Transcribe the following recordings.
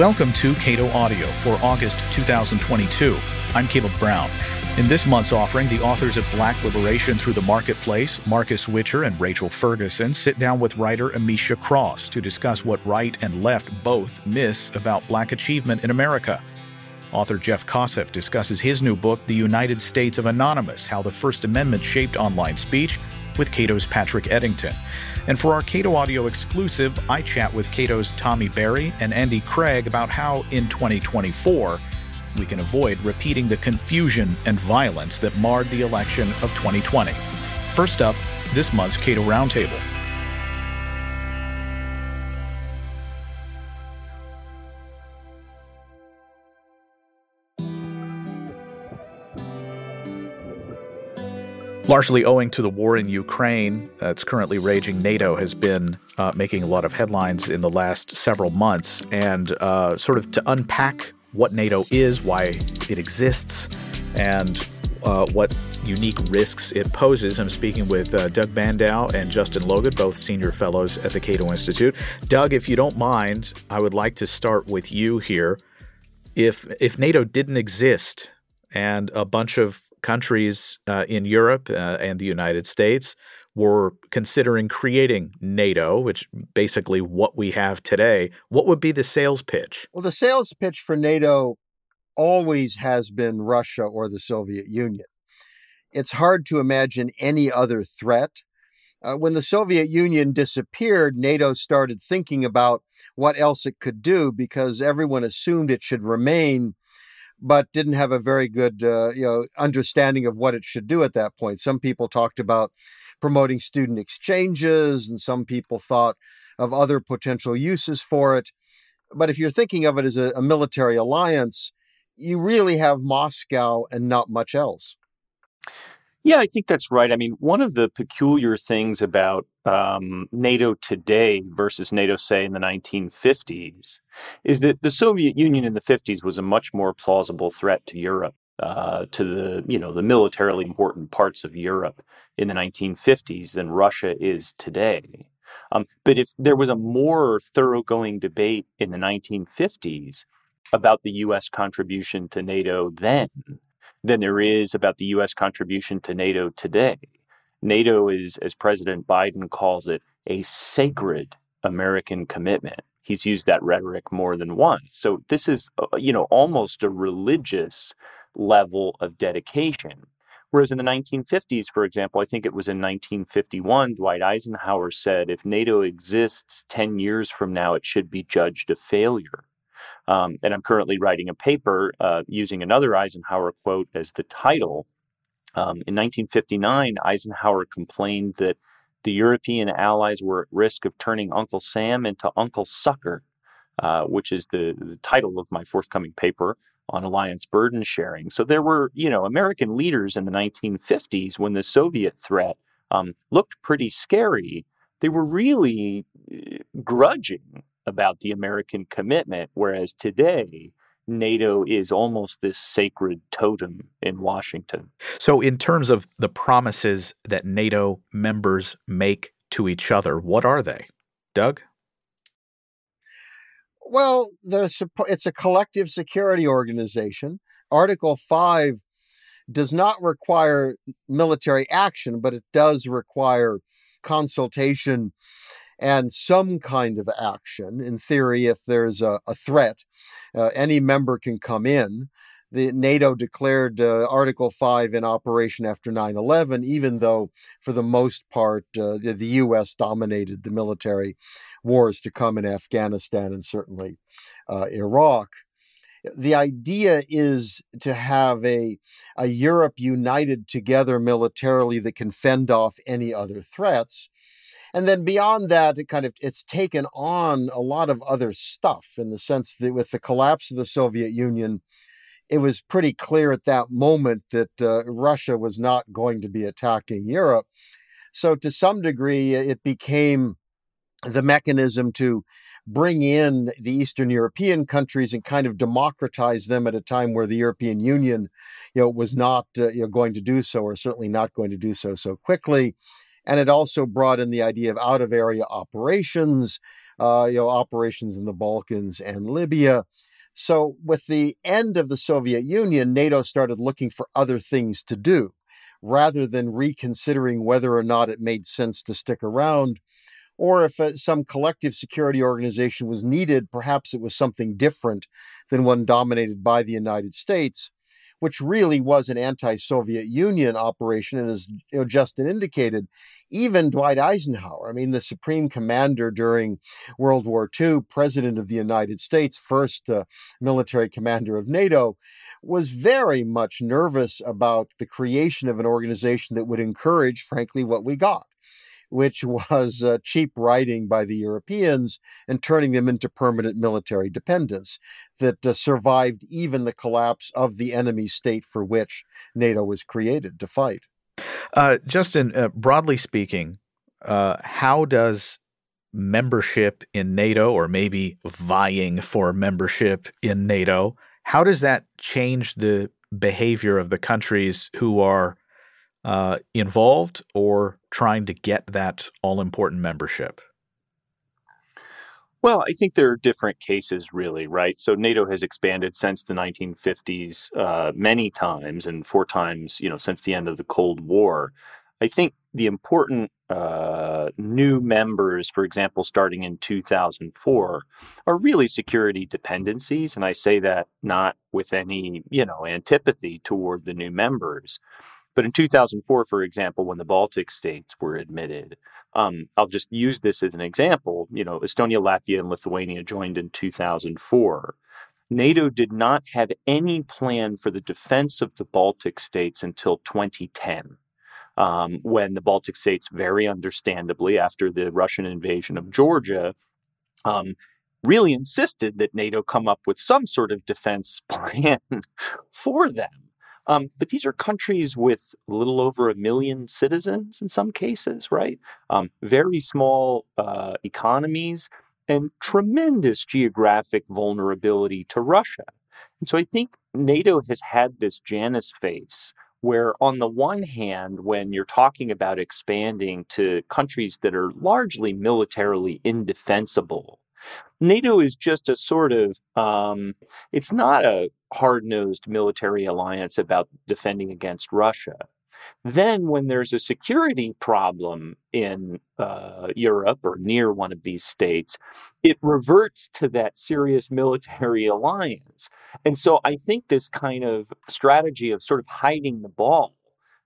Welcome to Cato Audio for August 2022. I'm Caleb Brown. In this month's offering, the authors of Black Liberation Through the Marketplace, Marcus Witcher and Rachel Ferguson, sit down with writer Amisha Cross to discuss what right and left both miss about black achievement in America. Author Jeff Kosseff discusses his new book, The United States of Anonymous How the First Amendment Shaped Online Speech, with Cato's Patrick Eddington. And for our Cato Audio exclusive, I chat with Cato's Tommy Berry and Andy Craig about how, in 2024, we can avoid repeating the confusion and violence that marred the election of 2020. First up, this month's Cato Roundtable. Largely owing to the war in Ukraine that's currently raging, NATO has been uh, making a lot of headlines in the last several months. And uh, sort of to unpack what NATO is, why it exists, and uh, what unique risks it poses. I'm speaking with uh, Doug Bandow and Justin Logan, both senior fellows at the Cato Institute. Doug, if you don't mind, I would like to start with you here. If if NATO didn't exist and a bunch of countries uh, in Europe uh, and the United States were considering creating NATO, which basically what we have today, what would be the sales pitch? Well, the sales pitch for NATO always has been Russia or the Soviet Union. It's hard to imagine any other threat. Uh, when the Soviet Union disappeared, NATO started thinking about what else it could do because everyone assumed it should remain but didn't have a very good uh, you know understanding of what it should do at that point. Some people talked about promoting student exchanges, and some people thought of other potential uses for it. But if you're thinking of it as a, a military alliance, you really have Moscow and not much else. Yeah, I think that's right. I mean, one of the peculiar things about um, NATO today versus NATO, say, in the 1950s, is that the Soviet Union in the 50s was a much more plausible threat to Europe, uh, to the you know the militarily important parts of Europe in the 1950s than Russia is today. Um, but if there was a more thoroughgoing debate in the 1950s about the U.S. contribution to NATO then than there is about the U.S. contribution to NATO today. NATO is, as President Biden calls it, a sacred American commitment. He's used that rhetoric more than once. So this is, uh, you know, almost a religious level of dedication. Whereas in the 1950s, for example, I think it was in 1951, Dwight Eisenhower said, if NATO exists 10 years from now, it should be judged a failure. Um, and I'm currently writing a paper uh, using another Eisenhower quote as the title. Um, in 1959, Eisenhower complained that the European allies were at risk of turning Uncle Sam into Uncle Sucker, uh, which is the, the title of my forthcoming paper on alliance burden sharing. So there were, you know, American leaders in the 1950s when the Soviet threat um, looked pretty scary. They were really uh, grudging about the American commitment, whereas today, NATO is almost this sacred totem in Washington. So, in terms of the promises that NATO members make to each other, what are they? Doug? Well, it's a collective security organization. Article 5 does not require military action, but it does require consultation and some kind of action. In theory, if there's a, a threat, uh, any member can come in. The NATO declared uh, Article 5 in operation after 9 11, even though, for the most part, uh, the, the, U.S. dominated the military wars to come in Afghanistan and certainly uh, Iraq. The idea is to have a, a Europe united together militarily that can fend off any other threats and then beyond that it kind of it's taken on a lot of other stuff in the sense that with the collapse of the soviet union it was pretty clear at that moment that uh, russia was not going to be attacking europe so to some degree it became the mechanism to bring in the Eastern European countries and kind of democratize them at a time where the European Union, you know, was not uh, you know, going to do so, or certainly not going to do so so quickly. And it also brought in the idea of out of area operations, uh, you know, operations in the Balkans and Libya. So, with the end of the Soviet Union, NATO started looking for other things to do rather than reconsidering whether or not it made sense to stick around. Or if uh, some collective security organization was needed, perhaps it was something different than one dominated by the United States which really was an anti-Soviet Union operation. And as you know, Justin indicated, even Dwight Eisenhower, I mean, the supreme commander during World War II, president of the United States, first uh, military commander of NATO, was very much nervous about the creation of an organization that would encourage, frankly, what we got which was uh, cheap riding by the Europeans and turning them into permanent military dependence that uh, survived even the collapse of the enemy state for which NATO was created to fight. Uh, Justin, uh, broadly speaking, uh, how does membership in NATO, or maybe vying for membership in NATO, how does that change the behavior of the countries who are uh, involved or trying to get that all important membership? Well, I think there are different cases, really, right? So NATO has expanded since the 1950s uh, many times, and four times, you know, since the end of the Cold War. I think the important uh, new members, for example, starting in 2004, are really security dependencies, and I say that not with any, you know, antipathy toward the new members. But in 2004, for example, when the Baltic states were admitted, um, I'll just use this as an example. You know, Estonia, Latvia, and Lithuania joined in 2004. NATO did not have any plan for the defense of the Baltic states until 2010. Um, when the Baltic states, very understandably, after the Russian invasion of Georgia, um, really insisted that NATO come up with some sort of defense plan for them. Um, but these are countries with a little over a million citizens in some cases, right? Um, very small uh, economies and tremendous geographic vulnerability to Russia. And so I think NATO has had this Janus face where, on the one hand, when you're talking about expanding to countries that are largely militarily indefensible, NATO is just a sort of, um, it's not a hard nosed military alliance about defending against Russia. Then, when there's a security problem in uh, Europe or near one of these states, it reverts to that serious military alliance. And so I think this kind of strategy of sort of hiding the ball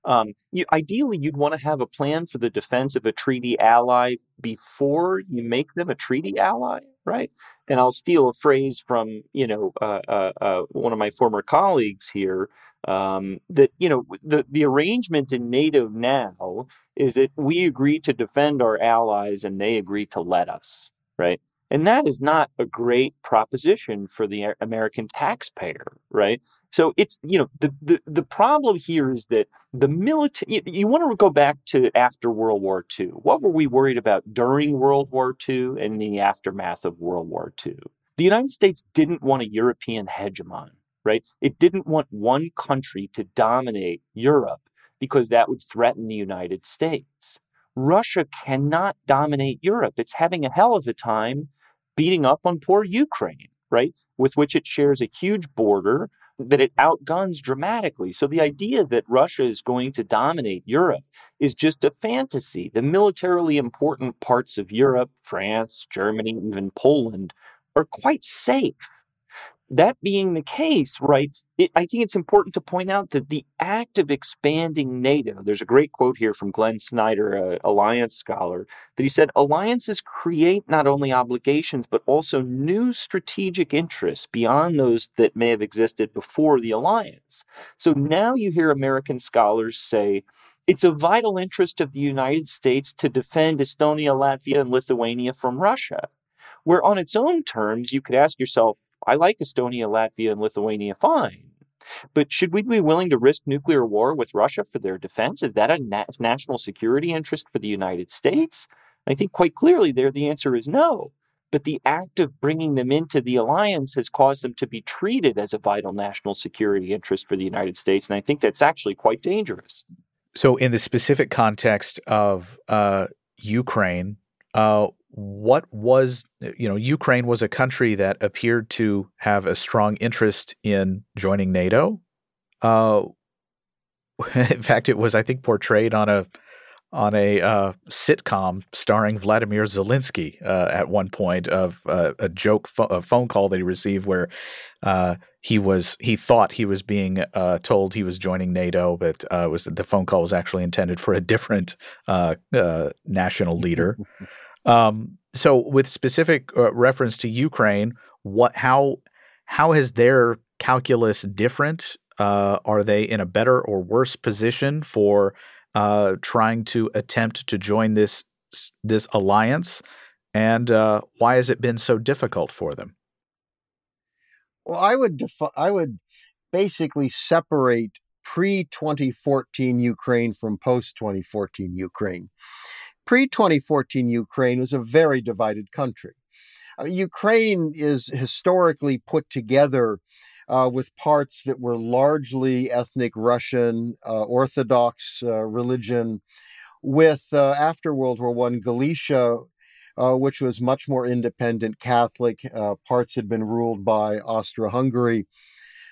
um, you, ideally, you'd want to have a plan for the defense of a treaty ally before you make them a treaty ally, right? And I'll steal a phrase from you know uh, uh, uh, one of my former colleagues here. Um, that you know the the arrangement in NATO now is that we agree to defend our allies and they agree to let us, right? And that is not a great proposition for the American taxpayer, right? So it's, you know, the, the, the problem here is that the military, you, you want to go back to after World War II. What were we worried about during World War II and the aftermath of World War II? The United States didn't want a European hegemon, right? It didn't want one country to dominate Europe because that would threaten the United States. Russia cannot dominate Europe. It's having a hell of a time beating up on poor Ukraine, right? With which it shares a huge border that it outguns dramatically. So the idea that Russia is going to dominate Europe is just a fantasy. The militarily important parts of Europe, France, Germany, even Poland, are quite safe that being the case, right, it, I think it's important to point out that the act of expanding NATO, there's a great quote here from Glenn Snyder, a alliance scholar, that he said alliances create not only obligations, but also new strategic interests beyond those that may have existed before the alliance. So now you hear American scholars say, it's a vital interest of the United States to defend Estonia, Latvia, and Lithuania from Russia. Where on its own terms, you could ask yourself, I like Estonia, Latvia, and Lithuania fine. But should we be willing to risk nuclear war with Russia for their defense? Is that a na- national security interest for the United States? I think quite clearly there the answer is no. But the act of bringing them into the alliance has caused them to be treated as a vital national security interest for the United States. And I think that's actually quite dangerous. So, in the specific context of uh, Ukraine, uh, what was you know Ukraine was a country that appeared to have a strong interest in joining NATO. Uh, in fact, it was I think portrayed on a on a uh, sitcom starring Vladimir Zelensky uh, at one point of uh, a joke fo- a phone call that he received where uh, he was he thought he was being uh, told he was joining NATO, but uh, was the phone call was actually intended for a different national leader. Um, so, with specific uh, reference to Ukraine, what how how has their calculus different? Uh, are they in a better or worse position for uh, trying to attempt to join this this alliance? And uh, why has it been so difficult for them? Well, I would defi- I would basically separate pre 2014 Ukraine from post 2014 Ukraine. Pre 2014 Ukraine was a very divided country. Uh, Ukraine is historically put together uh, with parts that were largely ethnic Russian, uh, Orthodox uh, religion, with uh, after World War I, Galicia, uh, which was much more independent Catholic. parts had been ruled by Austro Hungary.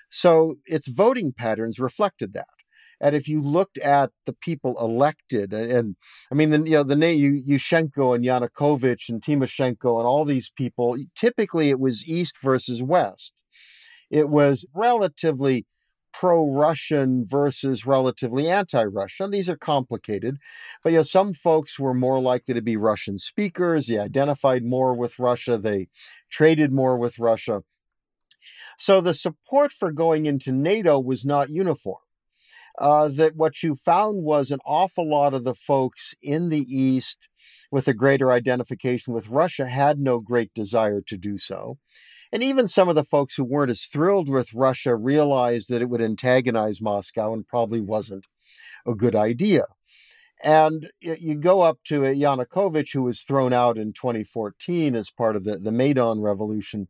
So its voting patterns reflected that. And if you looked at the people elected, and, I mean, the, you know, the name Yushchenko and Yanukovych and Tymoshenko and all these people, typically it was East versus West. It was relatively pro Russian versus relatively anti Russian. These are complicated, but you know, some folks were more likely to be Russian speakers. They identified more with Russia. They traded more with Russia. So the support for going into NATO was not uniform uh, that what you found was an awful lot of the folks in the East with a greater identification with Russia had no great desire to do so. And even some of the folks who weren't as thrilled with Russia realized that it would antagonize Moscow and probably wasn't a good idea. And you go up to Yanukovych, who was thrown out in 2014 as part of the, the Maidan Revolution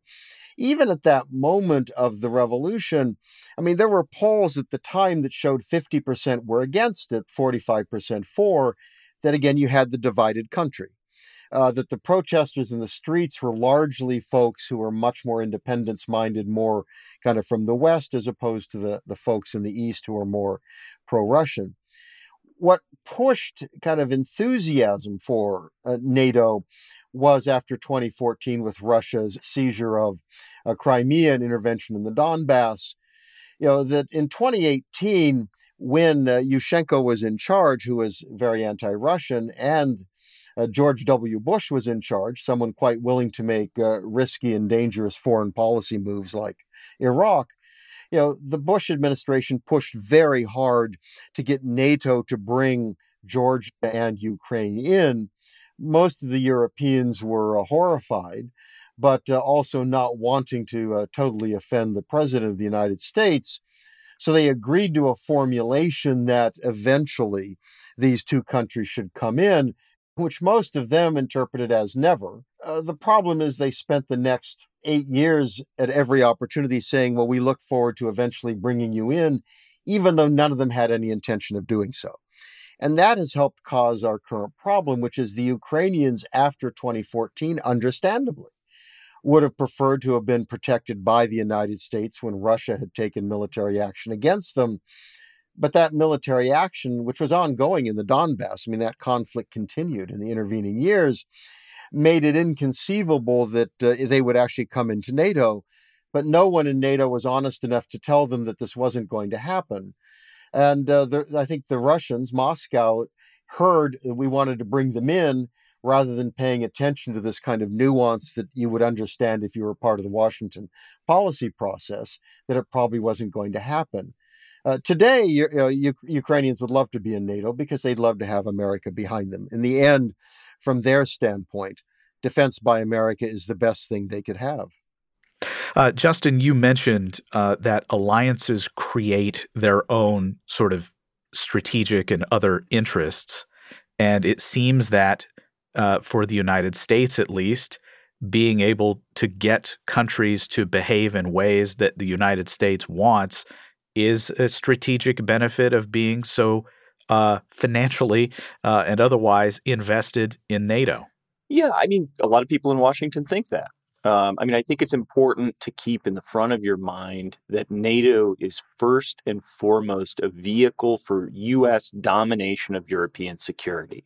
even at that moment of the revolution, I mean, there were polls at the time that showed 50% were against it, 45% for. That again, you had the divided country. Uh, that the protesters in the streets were largely folks who were much more independence minded, more kind of from the West, as opposed to the, the folks in the East who were more pro Russian. What pushed kind of enthusiasm for uh, NATO was after 2014 with Russia's seizure of uh, Crimea and intervention in the Donbass. You know, that in 2018, when uh, Yushchenko was in charge, who was very anti Russian, and uh, George W. Bush was in charge, someone quite willing to make uh, risky and dangerous foreign policy moves like Iraq. You know, the Bush administration pushed very hard to get NATO to bring Georgia and Ukraine in most of the Europeans were uh, horrified, but uh, also not wanting to uh, totally offend the president of the United States. So they agreed to a formulation that eventually these two countries should come in, which most of them interpreted as never. Uh, the problem is they spent the next eight years at every opportunity saying, well, we look forward to eventually bringing you in, even though none of them had any intention of doing so. And that has helped cause our current problem, which is the Ukrainians after 2014, understandably, would have preferred to have been protected by the United States when Russia had taken military action against them. But that military action, which was ongoing in the Donbass, I mean, that conflict continued in the intervening years, made it inconceivable that uh, they would actually come into NATO. But no one in NATO was honest enough to tell them that this wasn't going to happen. And uh, the, I think the Russians, Moscow, heard that we wanted to bring them in rather than paying attention to this kind of nuance that you would understand if you were part of the Washington policy process, that it probably wasn't going to happen. Uh, today, you know, U- Ukrainians would love to be in NATO because they'd love to have America behind them. In the end, from their standpoint, defense by America is the best thing they could have. Uh, Justin, you mentioned uh, that alliances create their own sort of strategic and other interests. And it seems that uh, for the United States, at least, being able to get countries to behave in ways that the United States wants is a strategic benefit of being so uh, financially uh, and otherwise invested in NATO. Yeah, I mean, a lot of people in Washington think that. Um, I mean, I think it's important to keep in the front of your mind that NATO is first and foremost a vehicle for U.S. domination of European security.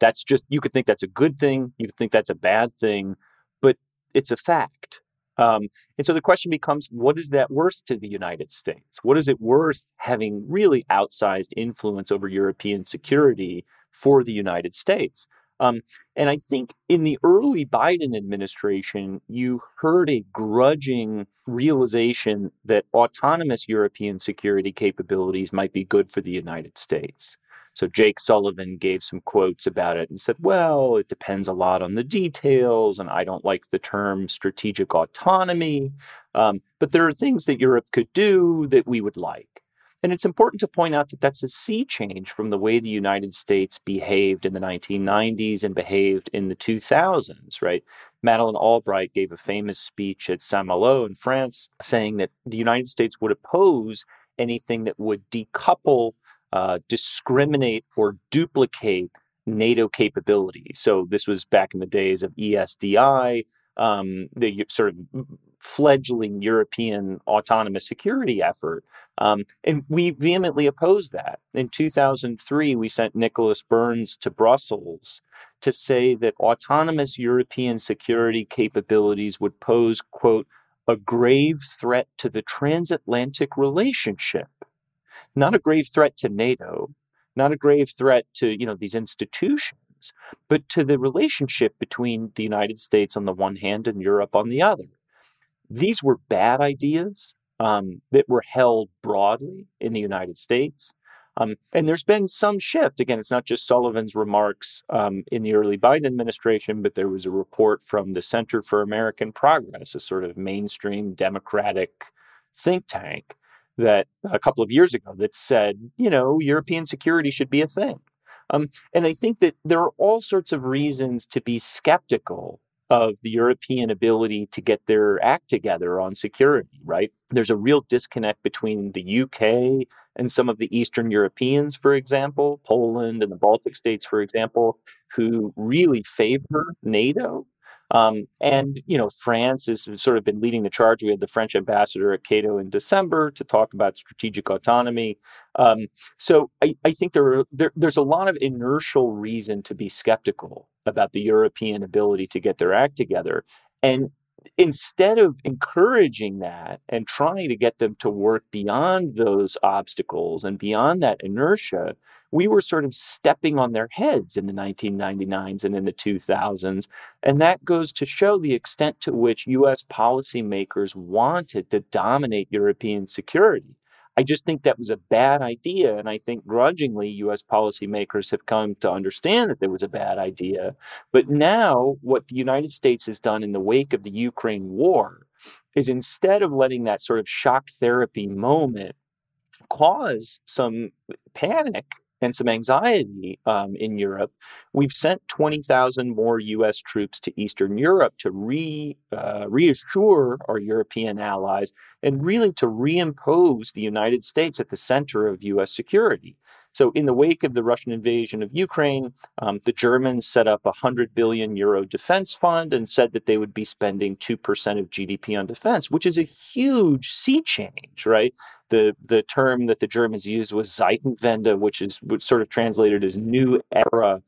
That's just, you could think that's a good thing, you could think that's a bad thing, but it's a fact. Um, and so the question becomes what is that worth to the United States? What is it worth having really outsized influence over European security for the United States? Um, and I think in the early Biden administration, you heard a grudging realization that autonomous European security capabilities might be good for the United States. So Jake Sullivan gave some quotes about it and said, well, it depends a lot on the details, and I don't like the term strategic autonomy. Um, but there are things that Europe could do that we would like. And it's important to point out that that's a sea change from the way the United States behaved in the 1990s and behaved in the 2000s, right? Madeleine Albright gave a famous speech at Saint Malo in France saying that the United States would oppose anything that would decouple, uh, discriminate, or duplicate NATO capabilities. So this was back in the days of ESDI, um, the sort of fledgling European autonomous security effort. Um, and we vehemently opposed that. In 2003, we sent Nicholas Burns to Brussels to say that autonomous European security capabilities would pose, quote, a grave threat to the transatlantic relationship, not a grave threat to NATO, not a grave threat to you know these institutions, but to the relationship between the United States on the one hand and Europe on the other. These were bad ideas um, that were held broadly in the United States. Um, and there's been some shift. Again, it's not just Sullivan's remarks um, in the early Biden administration, but there was a report from the Center for American Progress, a sort of mainstream Democratic think tank, that a couple of years ago that said, you know, European security should be a thing. Um, and I think that there are all sorts of reasons to be skeptical of the European ability to get their act together on security, right? There's a real disconnect between the UK and some of the Eastern Europeans, for example, Poland and the Baltic states, for example, who really favor NATO um, and you know, France has sort of been leading the charge. We had the French ambassador at Cato in December to talk about strategic autonomy. Um, so I, I think there, are, there, there's a lot of inertial reason to be skeptical about the European ability to get their act together. And instead of encouraging that and trying to get them to work beyond those obstacles and beyond that inertia, we were sort of stepping on their heads in the 1999s and in the 2000s. And that goes to show the extent to which US policymakers wanted to dominate European security. I just think that was a bad idea. And I think grudgingly, US policymakers have come to understand that there was a bad idea. But now, what the United States has done in the wake of the Ukraine war is instead of letting that sort of shock therapy moment cause some panic and some anxiety um, in Europe, we've sent 20,000 more U.S. troops to Eastern Europe to re, uh, reassure our European allies and really to reimpose the United States at the center of U.S. security. So, in the wake of the Russian invasion of Ukraine, um, the Germans set up a 100 billion euro defense fund and said that they would be spending 2% of GDP on defense, which is a huge sea change, right? The, the term that the Germans used was Zeitenwende, which is sort of translated as new era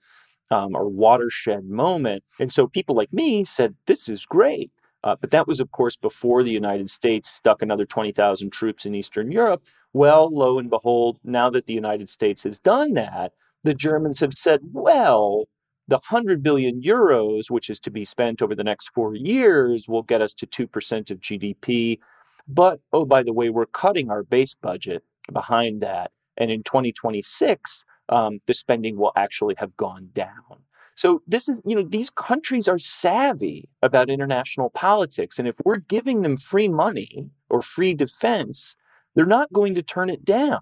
um, or watershed moment. And so people like me said, this is great. Uh, but that was, of course, before the United States stuck another 20,000 troops in Eastern Europe. Well, lo and behold, now that the United States has done that, the Germans have said, well, the 100 billion euros, which is to be spent over the next four years, will get us to 2% of GDP. But, oh, by the way, we're cutting our base budget behind that. And in 2026, um, the spending will actually have gone down. So this is, you know, these countries are savvy about international politics. And if we're giving them free money or free defense, they're not going to turn it down.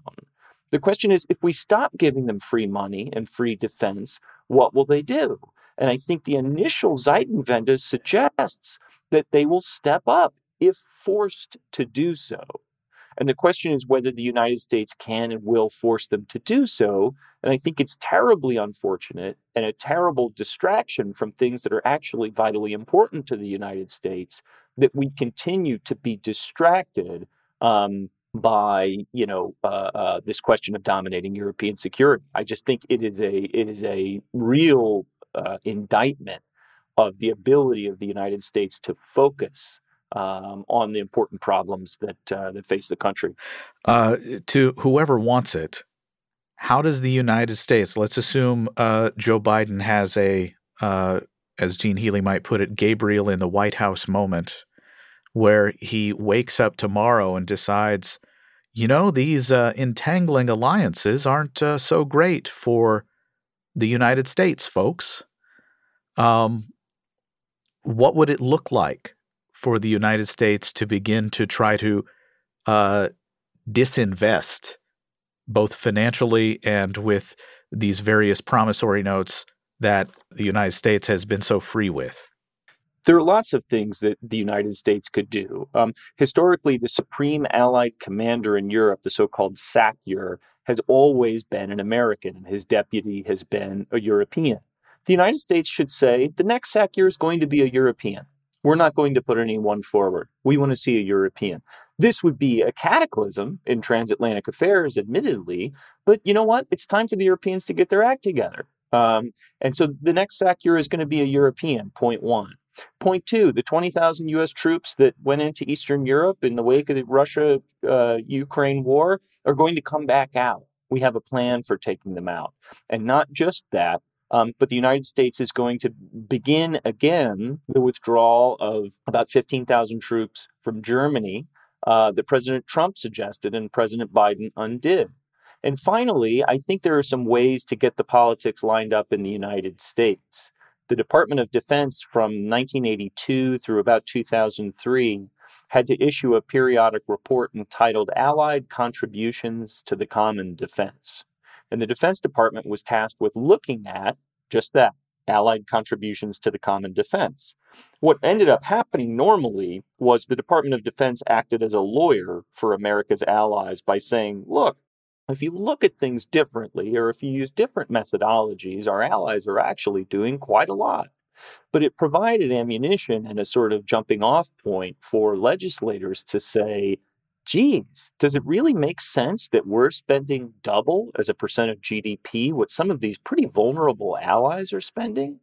The question is if we stop giving them free money and free defense, what will they do? And I think the initial Zeitenwende suggests that they will step up if forced to do so. And the question is whether the United States can and will force them to do so. And I think it's terribly unfortunate and a terrible distraction from things that are actually vitally important to the United States that we continue to be distracted um, by you know uh, uh, this question of dominating European security. I just think it is a it is a real uh, indictment of the ability of the United States to focus um, on the important problems that uh, that face the country. Uh, to whoever wants it, how does the United States? Let's assume uh, Joe Biden has a, as Gene Healy might put it, Gabriel in the White House moment where he wakes up tomorrow and decides, you know, these uh, entangling alliances aren't uh, so great for the United States, folks. Um, what would it look like for the United States to begin to try to uh, disinvest, both financially and with these various promissory notes that the United States has been so free with? there are lots of things that the United States could do. Um, historically, the supreme Allied commander in Europe, the so called SACEUR, has always been an American, and his deputy has been a European. The United States should say the next SACEUR is going to be a European. We're not going to put anyone forward. We want to see a European. This would be a cataclysm in transatlantic affairs, admittedly, but you know what? It's time for the Europeans to get their act together. Um, and so the next SACEUR is going to be a European, point one. Point two, the 20,000 U.S. troops that went into Eastern Europe in the wake of the Russia uh, Ukraine war are going to come back out. We have a plan for taking them out. And not just that, um, but the United States is going to begin again the withdrawal of about 15,000 troops from Germany uh, that President Trump suggested and President Biden undid. And finally, I think there are some ways to get the politics lined up in the United States the Department of Defense from 1982 through about 2003 had to issue a periodic report entitled Allied Contributions to the Common Defense. And the Defense Department was tasked with looking at just that Allied contributions to the common defense. What ended up happening normally was the Department of Defense acted as a lawyer for America's allies by saying, look, if you look at things differently or if you use different methodologies, our allies are actually doing quite a lot. But it provided ammunition and a sort of jumping off point for legislators to say, geez, does it really make sense that we're spending double as a percent of GDP what some of these pretty vulnerable allies are spending?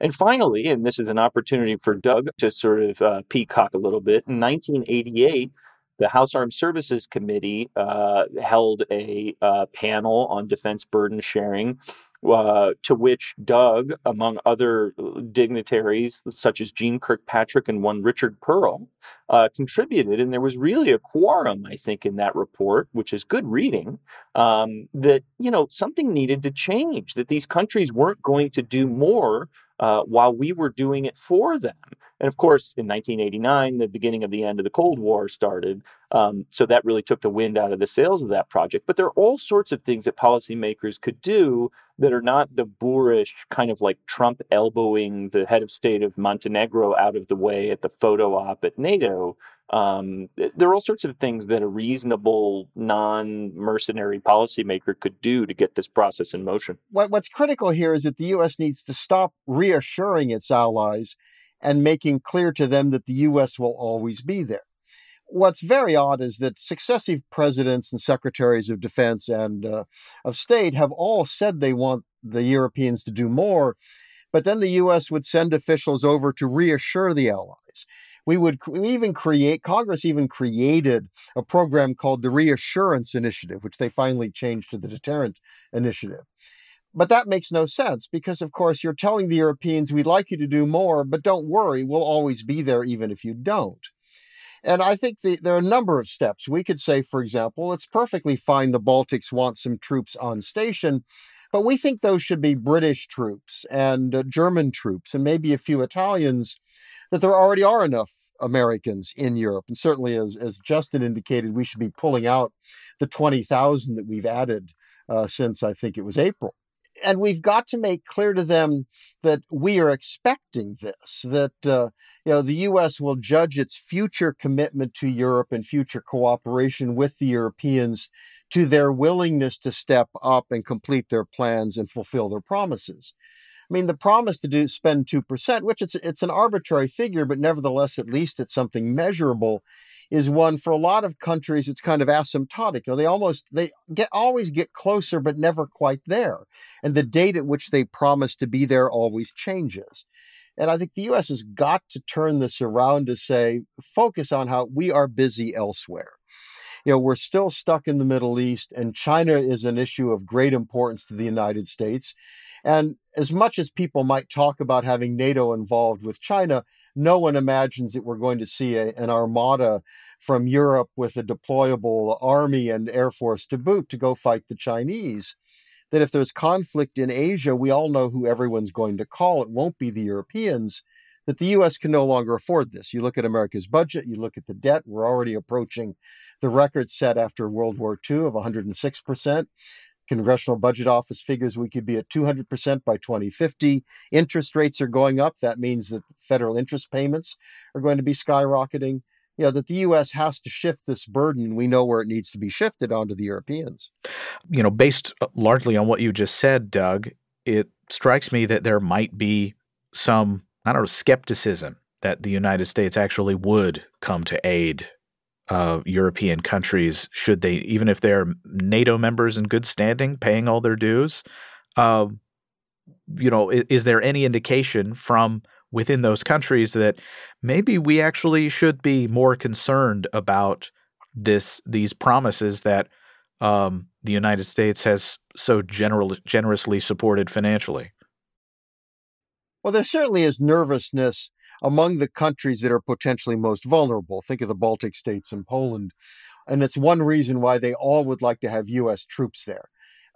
And finally, and this is an opportunity for Doug to sort of uh, peacock a little bit, in 1988, the House Armed Services Committee uh, held a uh, panel on defense burden sharing, uh, to which Doug, among other dignitaries such as Jeane Kirkpatrick and one Richard Perle, uh, contributed. And there was really a quorum, I think, in that report, which is good reading, um, that you know something needed to change. That these countries weren't going to do more uh, while we were doing it for them. And of course, in 1989, the beginning of the end of the Cold War started. Um, so that really took the wind out of the sails of that project. But there are all sorts of things that policymakers could do that are not the boorish kind of like Trump elbowing the head of state of Montenegro out of the way at the photo op at NATO. Um, there are all sorts of things that a reasonable, non mercenary policymaker could do to get this process in motion. What, what's critical here is that the U.S. needs to stop reassuring its allies and making clear to them that the U.S. will always be there. What's very odd is that successive presidents and secretaries of defense and uh, of state have all said they want the Europeans to do more, but then the U.S. would send officials over to reassure the allies. We would even create, Congress even created a program called the Reassurance Initiative, which they finally changed to the Deterrent Initiative. But that makes no sense because, of course, you're telling the Europeans, we'd like you to do more, but don't worry, we'll always be there even if you don't. And I think the, there are a number of steps. We could say, for example, it's perfectly fine the Baltics want some troops on station, but we think those should be British troops and uh, German troops and maybe a few Italians, that there already are enough Americans in Europe. And certainly, as, as Justin indicated, we should be pulling out the 20,000 that we've added uh, since I think it was April and we've got to make clear to them that we are expecting this, that uh, you know the U.S. will judge its future commitment to Europe and future cooperation with the Europeans to their willingness to step up and complete their plans and fulfill their promises. I mean, the promise to do spend two percent, which it's it's an arbitrary figure, but nevertheless, at least it's something measurable, is one for a lot of countries. It's kind of asymptotic. You know, they almost they get always get closer, but never quite there, and the date at which they promise to be there always changes. And I think the U.S. has got to turn this around to say, focus on how we are busy elsewhere you know, we're still stuck in the Middle East, and China is an issue of great importance to the United States. And as much as people might talk about having NATO involved with China, no one imagines that we're going to see a, an armada from Europe with a deployable army and air force to boot to go fight the Chinese. That if there's conflict in Asia, we all know who everyone's going to call. It won't be the Europeans. That the US can no longer afford this. You look at America's budget, you look at the debt, we're already approaching the record set after World War II of 106%. Congressional Budget Office figures we could be at 200% by 2050. Interest rates are going up. That means that federal interest payments are going to be skyrocketing. You know, that the U.S. has to shift this burden. We know where it needs to be shifted onto the Europeans. You know, based uh, largely on what you just said, Doug, it strikes me that there might be some, I don't know, skepticism that the United States actually would come to aid uh, European countries, should they, even if they're NATO members in good standing, paying all their dues, uh, you know, is, is, there any indication from within those countries that maybe we actually should be more concerned about this these promises that um, the United States has so general, generously supported financially? Well, there certainly is nervousness among the countries that are potentially most vulnerable. Think of the Baltic states and Poland. And it's one reason why they all would like to have U.S. troops there.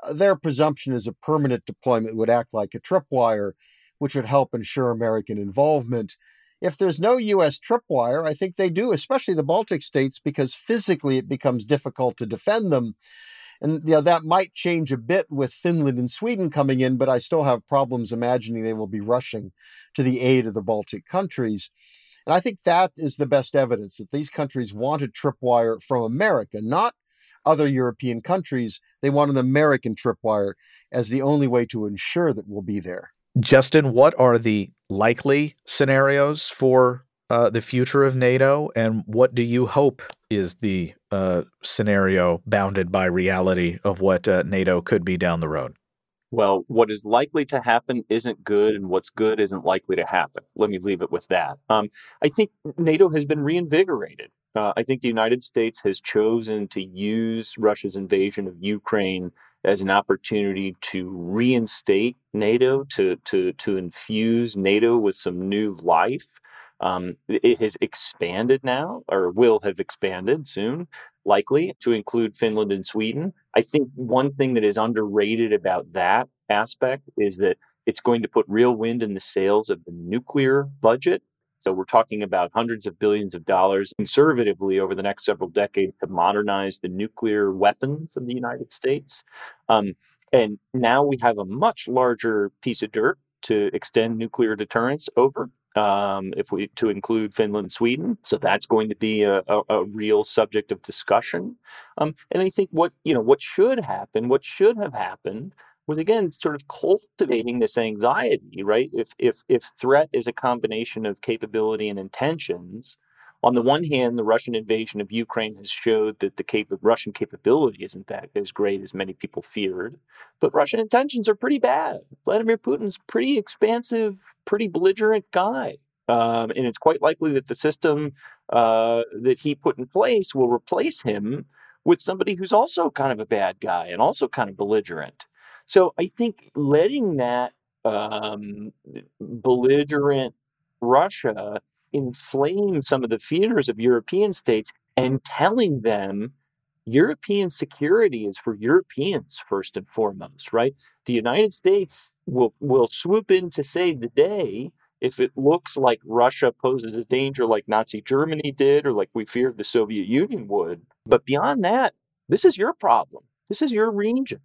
Uh, their presumption is a permanent deployment would act like a tripwire, which would help ensure American involvement. If there's no U.S. tripwire, I think they do, especially the Baltic states, because physically it becomes difficult to defend them. And you know, that might change a bit with Finland and Sweden coming in, but I still have problems imagining they will be rushing to the aid of the Baltic countries. And I think that is the best evidence that these countries want a tripwire from America, not other European countries. They want an American tripwire as the only way to ensure that we'll be there. Justin, what are the likely scenarios for uh, the future of NATO, and what do you hope is the uh, scenario bounded by reality of what uh, NATO could be down the road? Well, what is likely to happen isn't good, and what's good isn't likely to happen. Let me leave it with that. Um, I think NATO has been reinvigorated. Uh, I think the United States has chosen to use Russia's invasion of Ukraine as an opportunity to reinstate NATO, to to to infuse NATO with some new life. Um, it has expanded now, or will have expanded soon, likely to include Finland and Sweden. I think one thing that is underrated about that aspect is that it's going to put real wind in the sails of the nuclear budget. So we're talking about hundreds of billions of dollars conservatively over the next several decades to modernize the nuclear weapons of the United States. Um, and now we have a much larger piece of dirt to extend nuclear deterrence over um, if we to include Finland and Sweden. So that's going to be a, a, a real subject of discussion. Um, and I think what you know what should happen, what should have happened, was again sort of cultivating this anxiety, right? If if if threat is a combination of capability and intentions, on the one hand, the Russian invasion of Ukraine has showed that the cap- Russian capability isn't that as great as many people feared, but Russian intentions are pretty bad. Vladimir Putin's pretty expansive, pretty belligerent guy. Um, and it's quite likely that the system uh, that he put in place will replace him with somebody who's also kind of a bad guy and also kind of belligerent. So I think letting that um, belligerent Russia inflame some of the fears of European states and telling them European security is for Europeans first and foremost, right? The United States will will swoop in to save the day if it looks like Russia poses a danger like Nazi Germany did or like we feared the Soviet Union would. But beyond that, this is your problem. This is your region.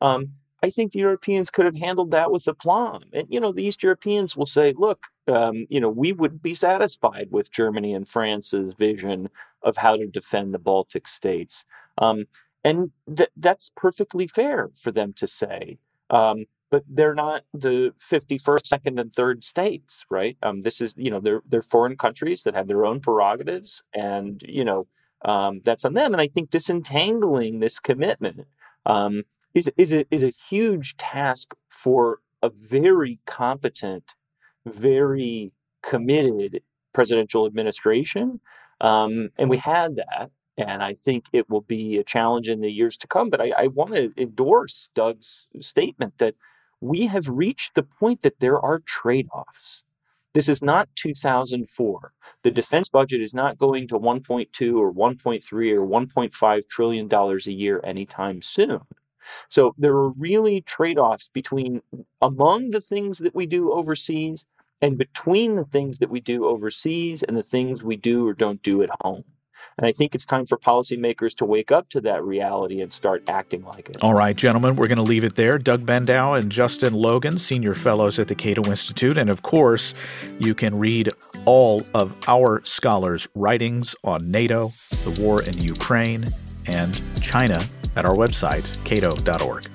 Um, I think the Europeans could have handled that with aplomb. And, you know, the East Europeans will say, look, um, you know, we wouldn't be satisfied with Germany and France's vision of how to defend the Baltic states. Um, and th- that's perfectly fair for them to say. Um, but they're not the 51st, second, and third states, right? Um, this is, you know, they're, they're foreign countries that have their own prerogatives, and, you know, um, that's on them. And I think disentangling this commitment um, is is a, is a huge task for a very competent, very committed presidential administration. Um, and we had that. And I think it will be a challenge in the years to come. But I, I want to endorse Doug's statement that we have reached the point that there are trade offs. This is not 2004. The defense budget is not going to 1.2 or 1.3 or 1.5 trillion dollars a year anytime soon. So there are really trade offs between among the things that we do overseas and between the things that we do overseas and the things we do or don't do at home. And I think it's time for policymakers to wake up to that reality and start acting like it. All right, gentlemen, we're going to leave it there. Doug Bandow and Justin Logan, senior fellows at the Cato Institute. And of course, you can read all of our scholars' writings on NATO, the war in Ukraine, and China at our website, cato.org.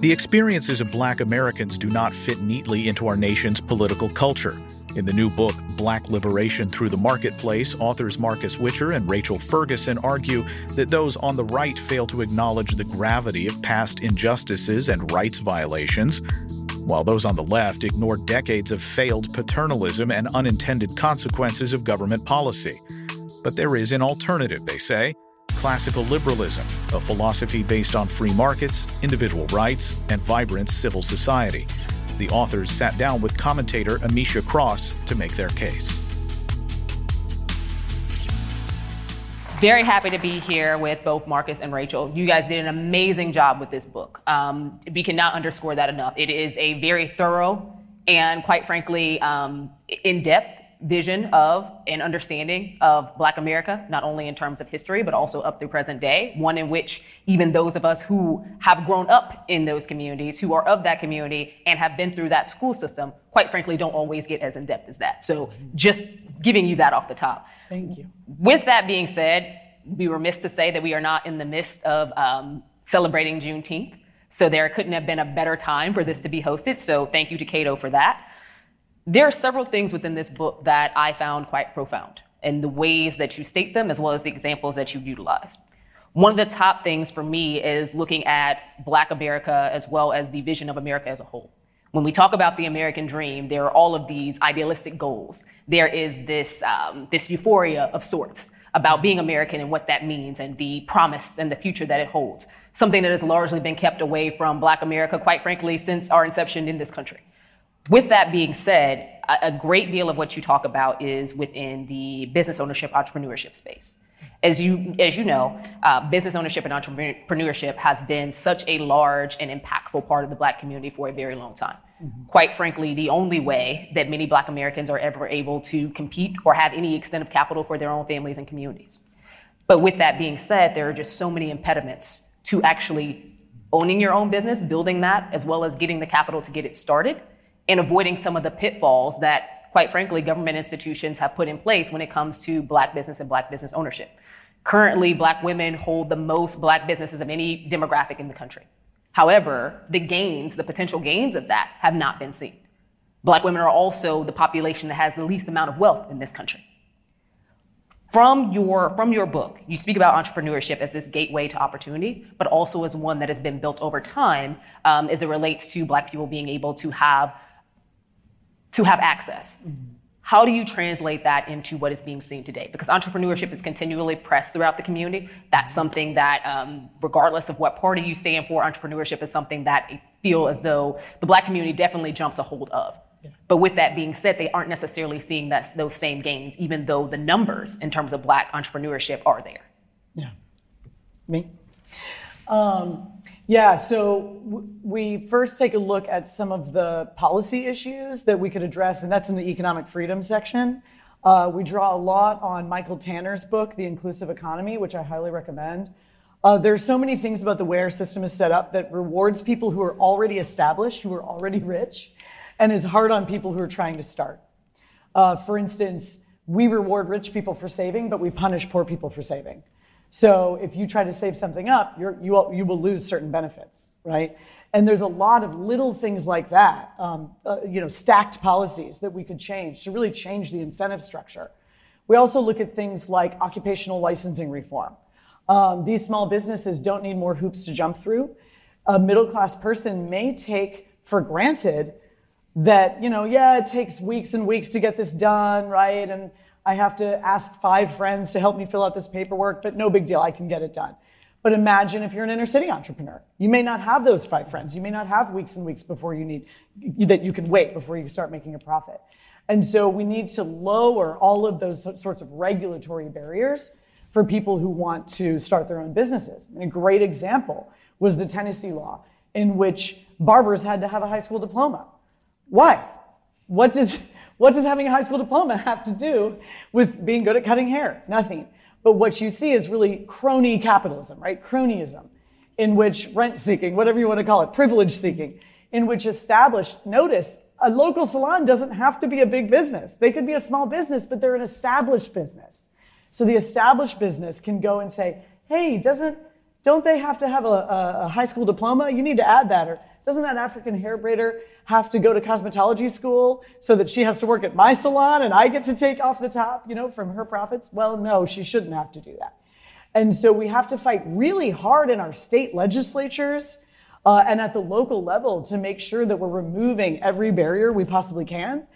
The experiences of black Americans do not fit neatly into our nation's political culture. In the new book, Black Liberation Through the Marketplace, authors Marcus Witcher and Rachel Ferguson argue that those on the right fail to acknowledge the gravity of past injustices and rights violations, while those on the left ignore decades of failed paternalism and unintended consequences of government policy. But there is an alternative, they say classical liberalism, a philosophy based on free markets, individual rights, and vibrant civil society the authors sat down with commentator Amisha Cross to make their case. Very happy to be here with both Marcus and Rachel. You guys did an amazing job with this book. Um, we cannot underscore that enough. It is a very thorough and, quite frankly, um, in depth vision of and understanding of Black America, not only in terms of history, but also up through present day. One in which even those of us who have grown up in those communities, who are of that community and have been through that school system, quite frankly, don't always get as in depth as that. So just giving you that off the top. Thank you. With that being said, we were missed to say that we are not in the midst of um, celebrating Juneteenth. So there couldn't have been a better time for this to be hosted. So thank you to Cato for that. There are several things within this book that I found quite profound and the ways that you state them, as well as the examples that you utilize. One of the top things for me is looking at Black America as well as the vision of America as a whole. When we talk about the American dream, there are all of these idealistic goals. There is this, um, this euphoria of sorts about being American and what that means and the promise and the future that it holds. Something that has largely been kept away from Black America, quite frankly, since our inception in this country. With that being said, a great deal of what you talk about is within the business ownership entrepreneurship space. As you, as you know, uh, business ownership and entrepreneurship has been such a large and impactful part of the Black community for a very long time. Mm-hmm. Quite frankly, the only way that many Black Americans are ever able to compete or have any extent of capital for their own families and communities. But with that being said, there are just so many impediments to actually owning your own business, building that, as well as getting the capital to get it started and avoiding some of the pitfalls that, quite frankly, government institutions have put in place when it comes to black business and black business ownership. Currently, black women hold the most black businesses of any demographic in the country. However, the gains, the potential gains of that have not been seen. Black women are also the population that has the least amount of wealth in this country. From your, from your book, you speak about entrepreneurship as this gateway to opportunity, but also as one that has been built over time um, as it relates to Black people being able to have to have access. Mm-hmm. How do you translate that into what is being seen today? Because entrepreneurship is continually pressed throughout the community. That's something that, um, regardless of what party you stand for, entrepreneurship is something that I feel as though the black community definitely jumps a hold of. Yeah. But with that being said, they aren't necessarily seeing that, those same gains, even though the numbers in terms of black entrepreneurship are there. Yeah. Me? Um, yeah, so w- we first take a look at some of the policy issues that we could address, and that's in the economic freedom section. Uh, we draw a lot on Michael Tanner's book, The Inclusive Economy, which I highly recommend. Uh, there's so many things about the way our system is set up that rewards people who are already established, who are already rich, and is hard on people who are trying to start. Uh, for instance, we reward rich people for saving, but we punish poor people for saving. So if you try to save something up, you will, you will lose certain benefits, right? And there's a lot of little things like that, um, uh, you know, stacked policies that we could change to really change the incentive structure. We also look at things like occupational licensing reform. Um, these small businesses don't need more hoops to jump through. A middle class person may take for granted that, you know, yeah, it takes weeks and weeks to get this done, right? And I have to ask five friends to help me fill out this paperwork, but no big deal, I can get it done. But imagine if you're an inner city entrepreneur. You may not have those five friends. You may not have weeks and weeks before you need that you can wait before you start making a profit. And so we need to lower all of those sorts of regulatory barriers for people who want to start their own businesses. And a great example was the Tennessee law in which barbers had to have a high school diploma. Why? What does, what does having a high school diploma have to do with being good at cutting hair? Nothing. But what you see is really crony capitalism, right? Cronyism, in which rent seeking, whatever you want to call it, privilege seeking, in which established, notice, a local salon doesn't have to be a big business. They could be a small business, but they're an established business. So the established business can go and say, hey, doesn't, don't they have to have a, a, high school diploma? You need to add that. Or doesn't that African hair braider have to go to cosmetology school so that she has to work at my salon and I get to take off the top, you know, from her profits? Well, no, she shouldn't have to do that. And so we have to fight really hard in our state legislatures uh, and at the local level to make sure that we're removing every barrier we possibly can.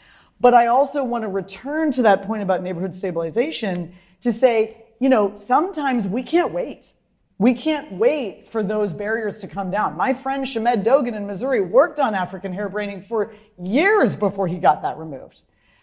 But I also want to return to that point about neighborhood stabilization to say, you know, sometimes we can't wait. We can't wait for those barriers to come down. My friend Shamed Dogan in Missouri worked on African hair braiding for years before he got that removed.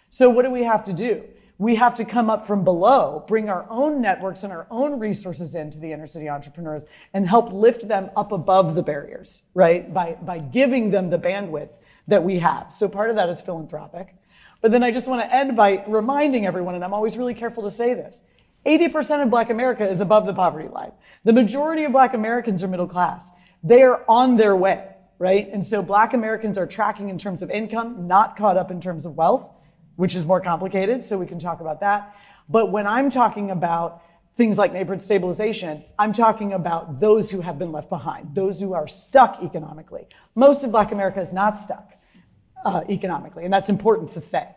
So what do we have to do? We have to come up from below, bring our own networks and our own resources into the inner city entrepreneurs and help lift them up above the barriers, right? By, by giving them the bandwidth that we have. So part of that is philanthropic. But then I just want to end by reminding everyone, and I'm always really careful to say this, 80% of black America is above the poverty line. The majority of black Americans are middle class. They are on their way, right? And so black Americans are tracking in terms of income, not caught up in terms of wealth, which is more complicated, so we can talk about that. But when I'm talking about things like neighborhood stabilization, I'm talking about those who have been left behind, those who are stuck economically. Most of black America is not stuck uh, economically, and that's important to say.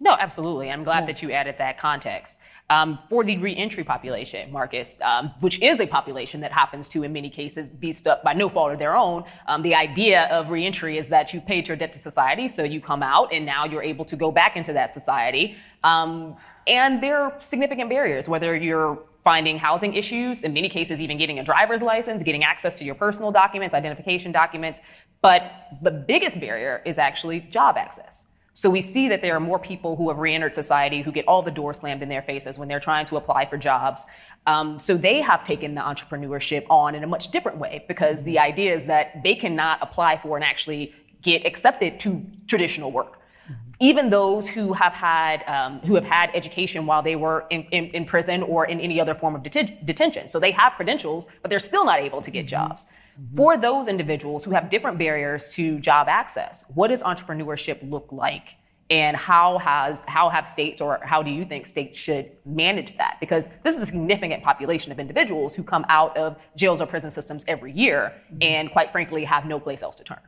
No, absolutely. I'm glad yeah. that you added that context. Um, for the reentry population, Marcus, um, which is a population that happens to, in many cases, be stuck by no fault of their own. Um, the idea of reentry is that you paid your debt to society, so you come out and now you're able to go back into that society. Um, and there are significant barriers, whether you're finding housing issues, in many cases, even getting a driver's license, getting access to your personal documents, identification documents. But the biggest barrier is actually job access. So we see that there are more people who have reentered society who get all the doors slammed in their faces when they're trying to apply for jobs. Um, so they have taken the entrepreneurship on in a much different way because the idea is that they cannot apply for and actually get accepted to traditional work. Even those who have had um, who have had education while they were in, in, in prison or in any other form of deten- detention, so they have credentials, but they're still not able to get mm-hmm. jobs. Mm-hmm. For those individuals who have different barriers to job access, what does entrepreneurship look like? And how has how have states or how do you think states should manage that? Because this is a significant population of individuals who come out of jails or prison systems every year mm-hmm. and quite frankly have no place else to turn.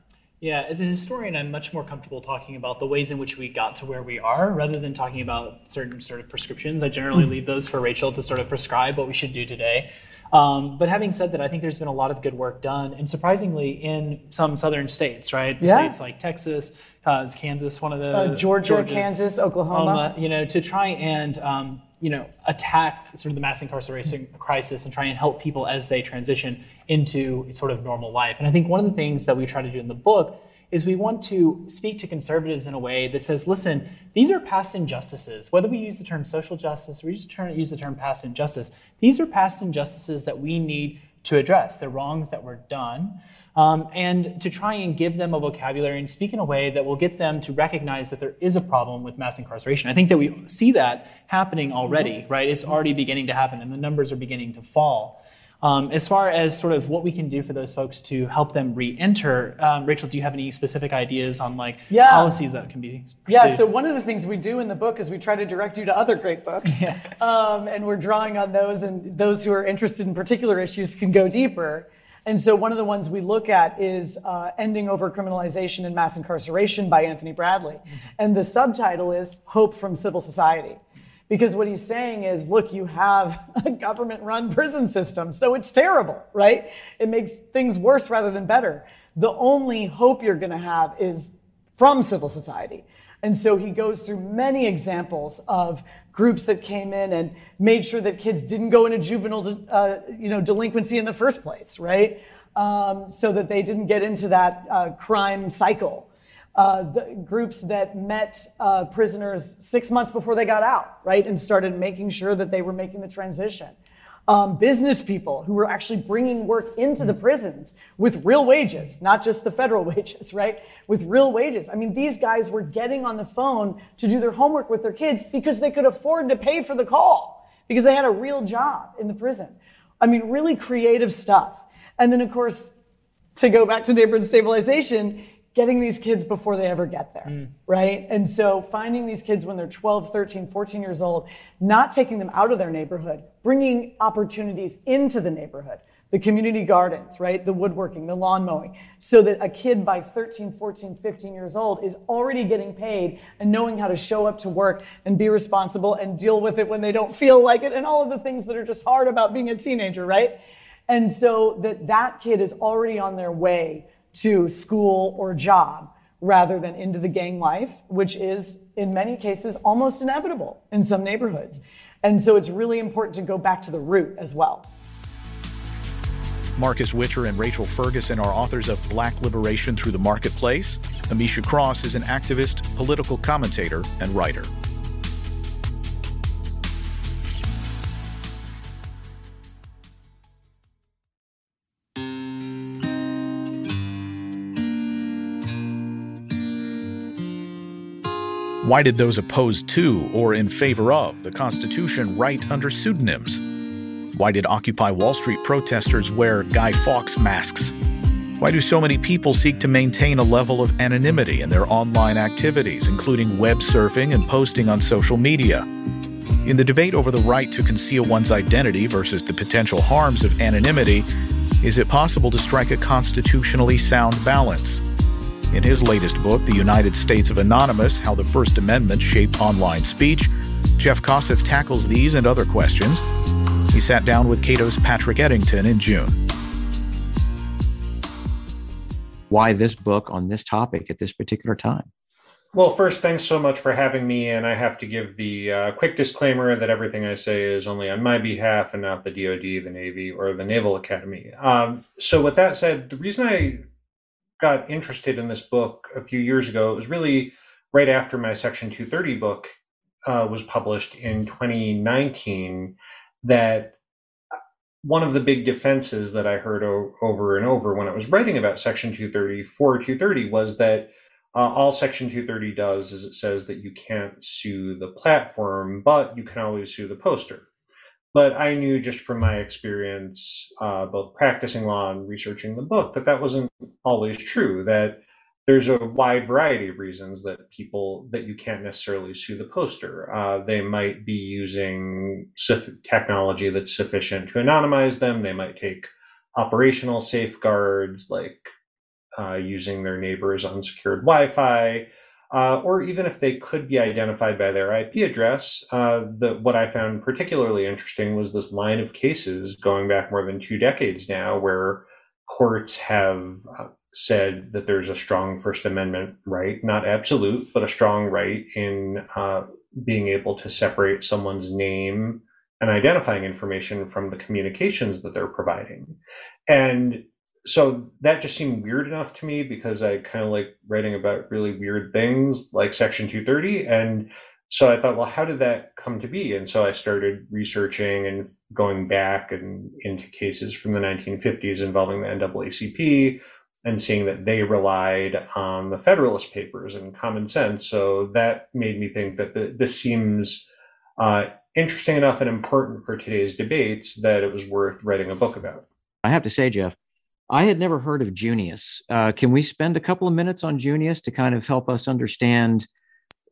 Yeah, as a historian, I'm much more comfortable talking about the ways in which we got to where we are rather than talking about certain sort of prescriptions. I generally mm-hmm. leave those for Rachel to sort of prescribe what we should do today. Um, but having said that, I think there's been a lot of good work done, and surprisingly, in some southern states, right? Yeah. States like Texas, uh, Kansas, one of the uh, Georgia, Georgia, Kansas, Oklahoma. Um, you know, to try and um, you know attack sort of the mass incarceration crisis and try and help people as they transition into sort of normal life. And I think one of the things that we try to do in the book is we want to speak to conservatives in a way that says, listen, these are past injustices. Whether we use the term social justice or we just turn, use the term past injustice, these are past injustices that we need to address, the wrongs that were done, um, and to try and give them a vocabulary and speak in a way that will get them to recognize that there is a problem with mass incarceration. I think that we see that happening already, right? It's already beginning to happen, and the numbers are beginning to fall. Um, as far as sort of what we can do for those folks to help them re-enter, um, Rachel, do you have any specific ideas on like yeah. policies that can be pursued? Yeah. So one of the things we do in the book is we try to direct you to other great books, yeah. um, and we're drawing on those, and those who are interested in particular issues can go deeper. And so one of the ones we look at is uh, Ending Overcriminalization and Mass Incarceration by Anthony Bradley. Mm-hmm. And the subtitle is Hope from Civil Society. Because what he's saying is, look, you have a government run prison system, so it's terrible, right? It makes things worse rather than better. The only hope you're going to have is from civil society. And so he goes through many examples of groups that came in and made sure that kids didn't go into juvenile, uh, you know, delinquency in the first place, right? Um, so that they didn't get into that uh, crime cycle uh, the groups that met uh, prisoners six months before they got out, right, and started making sure that they were making the transition. Um, business people who were actually bringing work into the prisons with real wages, not just the federal wages, right? With real wages. I mean, these guys were getting on the phone to do their homework with their kids because they could afford to pay for the call because they had a real job in the prison. I mean, really creative stuff. And then, of course, to go back to neighborhood stabilization, getting these kids before they ever get there, mm. right? And so finding these kids when they're 12, 13, 14 years old, not taking them out of their neighborhood, bringing opportunities into the neighborhood, the community gardens, right? The woodworking, the lawn mowing, so that a kid by 13, 14, 15 years old is already getting paid and knowing how to show up to work and be responsible and deal with it when they don't feel like it and all of the things that are just hard about being a teenager, right? And so that that kid is already on their way to school or job rather than into the gang life, which is in many cases almost inevitable in some neighborhoods. And so it's really important to go back to the root as well. Marcus Witcher and Rachel Ferguson are authors of Black Liberation Through the Marketplace. Amisha Cross is an activist, political commentator, and writer. Why did those opposed to or in favor of the Constitution write under pseudonyms? Why did Occupy Wall Street protesters wear Guy Fawkes masks? Why do so many people seek to maintain a level of anonymity in their online activities, including web surfing and posting on social media? In the debate over the right to conceal one's identity versus the potential harms of anonymity, is it possible to strike a constitutionally sound balance? In his latest book, The United States of Anonymous How the First Amendment Shaped Online Speech, Jeff Kosseff tackles these and other questions. He sat down with Cato's Patrick Eddington in June. Why this book on this topic at this particular time? Well, first, thanks so much for having me. And I have to give the uh, quick disclaimer that everything I say is only on my behalf and not the DoD, the Navy, or the Naval Academy. Um, so, with that said, the reason I got interested in this book a few years ago. It was really right after my Section 230 book uh, was published in 2019 that one of the big defenses that I heard o- over and over when I was writing about Section 230 for 230 was that uh, all Section 230 does is it says that you can't sue the platform, but you can always sue the poster. But I knew just from my experience, uh, both practicing law and researching the book, that that wasn't always true. That there's a wide variety of reasons that people that you can't necessarily sue the poster. Uh, they might be using technology that's sufficient to anonymize them. They might take operational safeguards like uh, using their neighbor's unsecured Wi-Fi uh, or even if they could be identified by their IP address, uh, the, what I found particularly interesting was this line of cases going back more than two decades now, where courts have uh, said that there's a strong First Amendment right, not absolute, but a strong right in uh, being able to separate someone's name and identifying information from the communications that they're providing. And so that just seemed weird enough to me because I kind of like writing about really weird things like Section 230. And so I thought, well, how did that come to be? And so I started researching and going back and into cases from the 1950s involving the NAACP and seeing that they relied on the Federalist Papers and common sense. So that made me think that the, this seems uh, interesting enough and important for today's debates that it was worth writing a book about. I have to say, Jeff, I had never heard of Junius. Uh, can we spend a couple of minutes on Junius to kind of help us understand?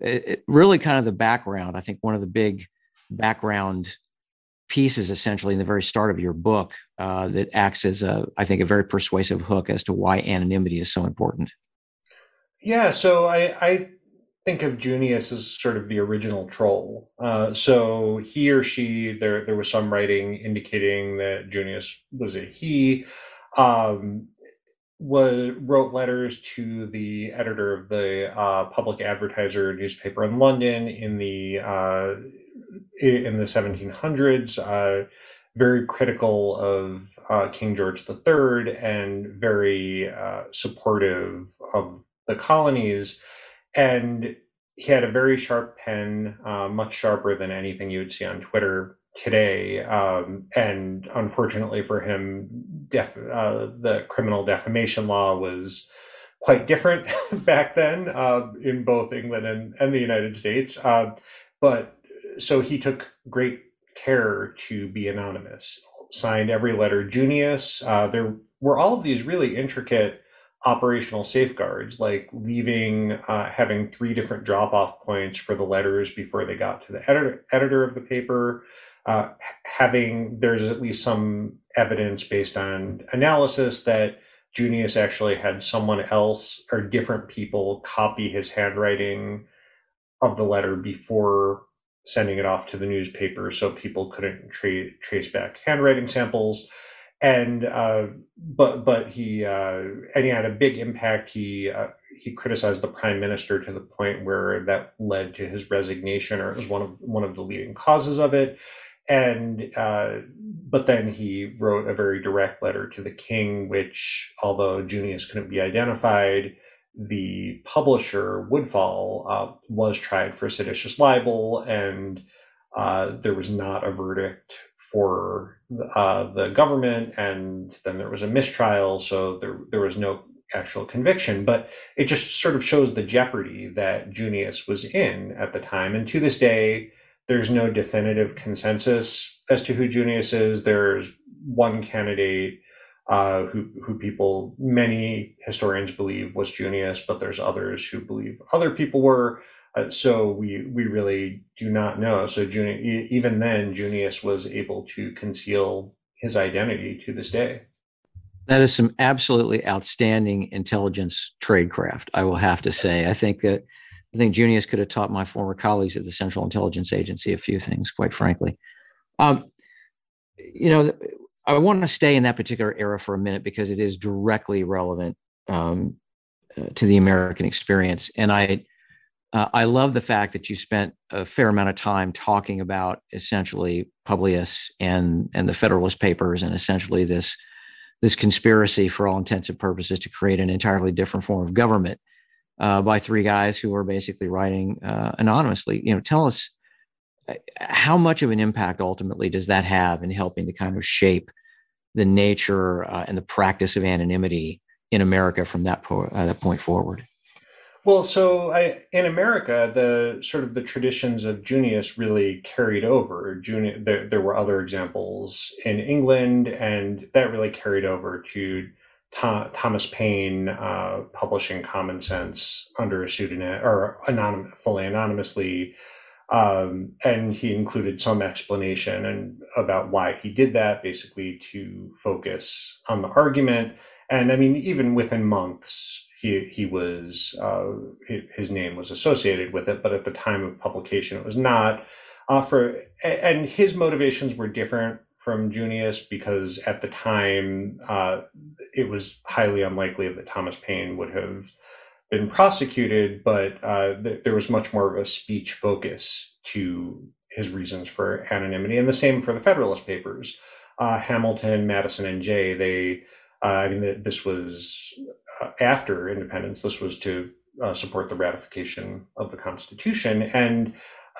it, it really kind of the background. I think one of the big background pieces, essentially, in the very start of your book, uh, that acts as a, I think, a very persuasive hook as to why anonymity is so important. Yeah, so I, I think of Junius as sort of the original troll. Uh, so he or she, there there was some writing indicating that Junius was a he. Um, was wrote letters to the editor of the uh, Public Advertiser newspaper in London in the uh, in the 1700s, uh, very critical of uh, King George III and very uh, supportive of the colonies, and he had a very sharp pen, uh, much sharper than anything you would see on Twitter today. Um, and unfortunately for him, def- uh, the criminal defamation law was quite different back then uh, in both England and, and the United States. Uh, but so he took great care to be anonymous, signed every letter Junius. Uh, there were all of these really intricate operational safeguards like leaving uh, having three different drop off points for the letters before they got to the editor editor of the paper uh, having there's at least some evidence based on analysis that Junius actually had someone else or different people copy his handwriting of the letter before sending it off to the newspaper so people couldn't tra- trace back handwriting samples. And uh, but but he uh, and he had a big impact. He uh, he criticized the prime minister to the point where that led to his resignation or it was one of one of the leading causes of it and uh, but then he wrote a very direct letter to the king, which, although Junius couldn't be identified, the publisher Woodfall uh, was tried for seditious libel, and uh, there was not a verdict for uh, the government, and then there was a mistrial, so there there was no actual conviction. But it just sort of shows the jeopardy that Junius was in at the time, and to this day there's no definitive consensus as to who Junius is. There's one candidate uh, who who people many historians believe was Junius, but there's others who believe other people were. Uh, so we we really do not know. So Junius, even then, Junius was able to conceal his identity to this day. That is some absolutely outstanding intelligence tradecraft. I will have to say. I think that I think Junius could have taught my former colleagues at the Central Intelligence Agency a few things, quite frankly. Um, you know, I want to stay in that particular era for a minute because it is directly relevant um, uh, to the American experience. And I, uh, I love the fact that you spent a fair amount of time talking about essentially Publius and and the Federalist Papers and essentially this this conspiracy for all intents and purposes to create an entirely different form of government uh, by three guys who were basically writing uh, anonymously. You know, tell us uh, how much of an impact ultimately does that have in helping to kind of shape the nature uh, and the practice of anonymity in America from that, po- uh, that point forward? Well, so I, in America, the sort of the traditions of Junius really carried over. Junius, there, there were other examples in England, and that really carried over to Thomas Paine uh, publishing Common Sense under a pseudonym or anonym, fully anonymously. Um, and he included some explanation and about why he did that, basically to focus on the argument. And I mean, even within months, he he was uh, his name was associated with it, but at the time of publication, it was not. Uh, for and his motivations were different from Junius because at the time uh, it was highly unlikely that Thomas Paine would have been prosecuted, but uh, th- there was much more of a speech focus to his reasons for anonymity, and the same for the Federalist Papers. Uh, Hamilton, Madison, and Jay. They, uh, I mean, this was uh, after independence. This was to uh, support the ratification of the Constitution, and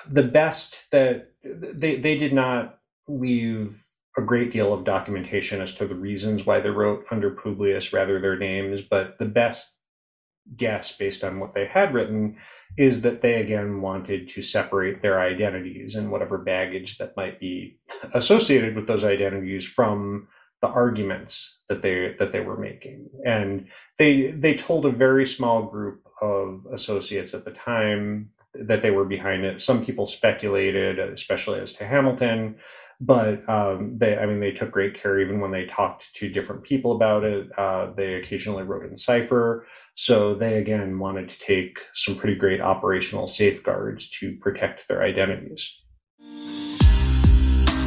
the best that they they did not leave a great deal of documentation as to the reasons why they wrote under Publius rather their names, but the best guess based on what they had written is that they again wanted to separate their identities and whatever baggage that might be associated with those identities from the arguments that they that they were making. And they they told a very small group of associates at the time that they were behind it. Some people speculated especially as to hamilton but um, they i mean they took great care even when they talked to different people about it uh, they occasionally wrote in cipher so they again wanted to take some pretty great operational safeguards to protect their identities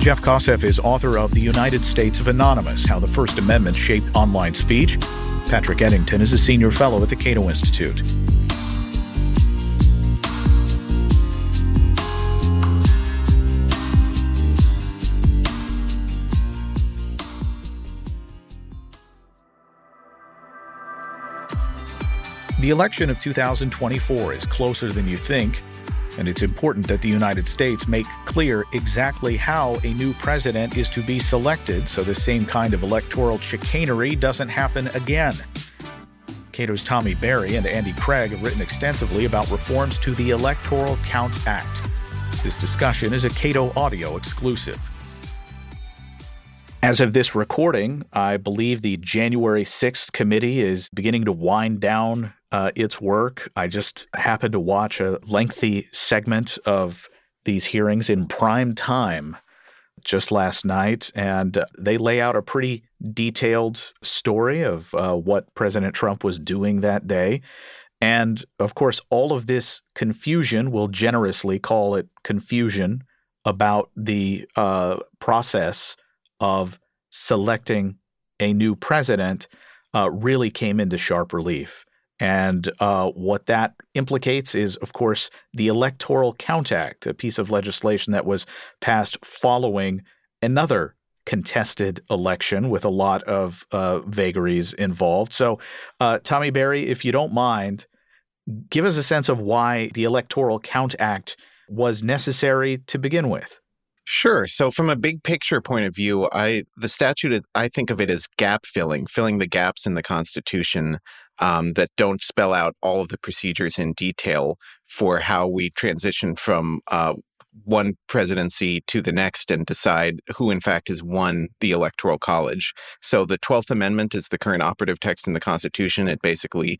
Jeff Kosseff is author of The United States of Anonymous How the First Amendment Shaped Online Speech. Patrick Eddington is a senior fellow at the Cato Institute. The election of 2024 is closer than you think, and it's important that the United States make clear exactly how a new president is to be selected so the same kind of electoral chicanery doesn't happen again. Cato's Tommy Berry and Andy Craig have written extensively about reforms to the Electoral Count Act. This discussion is a Cato audio exclusive. As of this recording, I believe the January 6th committee is beginning to wind down uh, its work. I just happened to watch a lengthy segment of these hearings in prime time just last night, and they lay out a pretty detailed story of uh, what President Trump was doing that day. And of course, all of this confusion, we'll generously call it confusion, about the uh, process of selecting a new president uh, really came into sharp relief. And uh, what that implicates is, of course, the Electoral Count Act, a piece of legislation that was passed following another contested election with a lot of uh, vagaries involved. So, uh, Tommy Berry, if you don't mind, give us a sense of why the Electoral Count Act was necessary to begin with. Sure. So from a big picture point of view, I the statute I think of it as gap filling, filling the gaps in the Constitution um, that don't spell out all of the procedures in detail for how we transition from uh, one presidency to the next and decide who, in fact, has won the Electoral College. So the 12th Amendment is the current operative text in the Constitution. It basically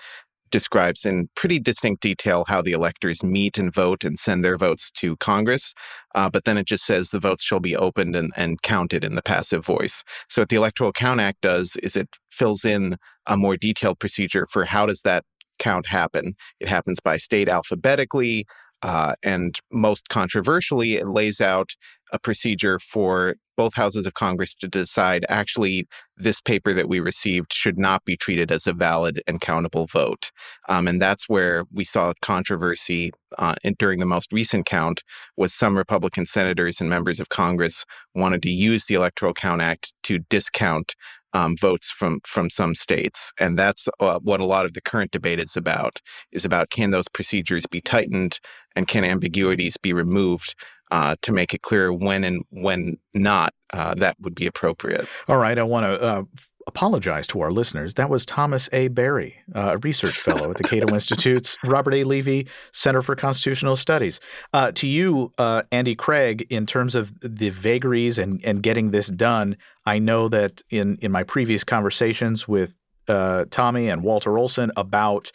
describes in pretty distinct detail how the electors meet and vote and send their votes to Congress. Uh, but then it just says the votes shall be opened and, and counted in the passive voice. So what the Electoral Count Act does is it fills in a more detailed procedure for how does that count happen. It happens by state alphabetically. Uh, and most controversially, it lays out a procedure for both houses of Congress to decide actually, this paper that we received should not be treated as a valid and countable vote. Um, and that's where we saw controversy uh, in, during the most recent count was some Republican senators and members of Congress wanted to use the Electoral Count Act to discount um, votes from from some states, and that's uh, what a lot of the current debate is about. Is about can those procedures be tightened and can ambiguities be removed uh, to make it clear when and when not uh, that would be appropriate. All right, I want to uh, apologize to our listeners. That was Thomas A. Berry, uh, a research fellow at the Cato Institute's Robert A. Levy Center for Constitutional Studies. Uh, to you, uh, Andy Craig, in terms of the vagaries and, and getting this done, I know that in, in my previous conversations with uh, Tommy and Walter Olson about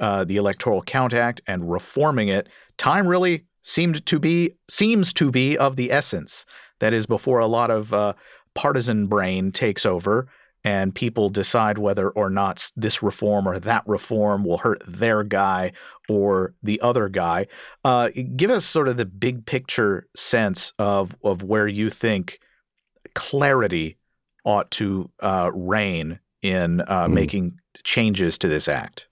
uh, the Electoral Count Act and reforming it, time really seemed to be seems to be of the essence. That is before a lot of uh, partisan brain takes over and people decide whether or not this reform or that reform will hurt their guy or the other guy. Uh, give us sort of the big picture sense of of where you think clarity ought to uh, reign in uh, mm. making changes to this act.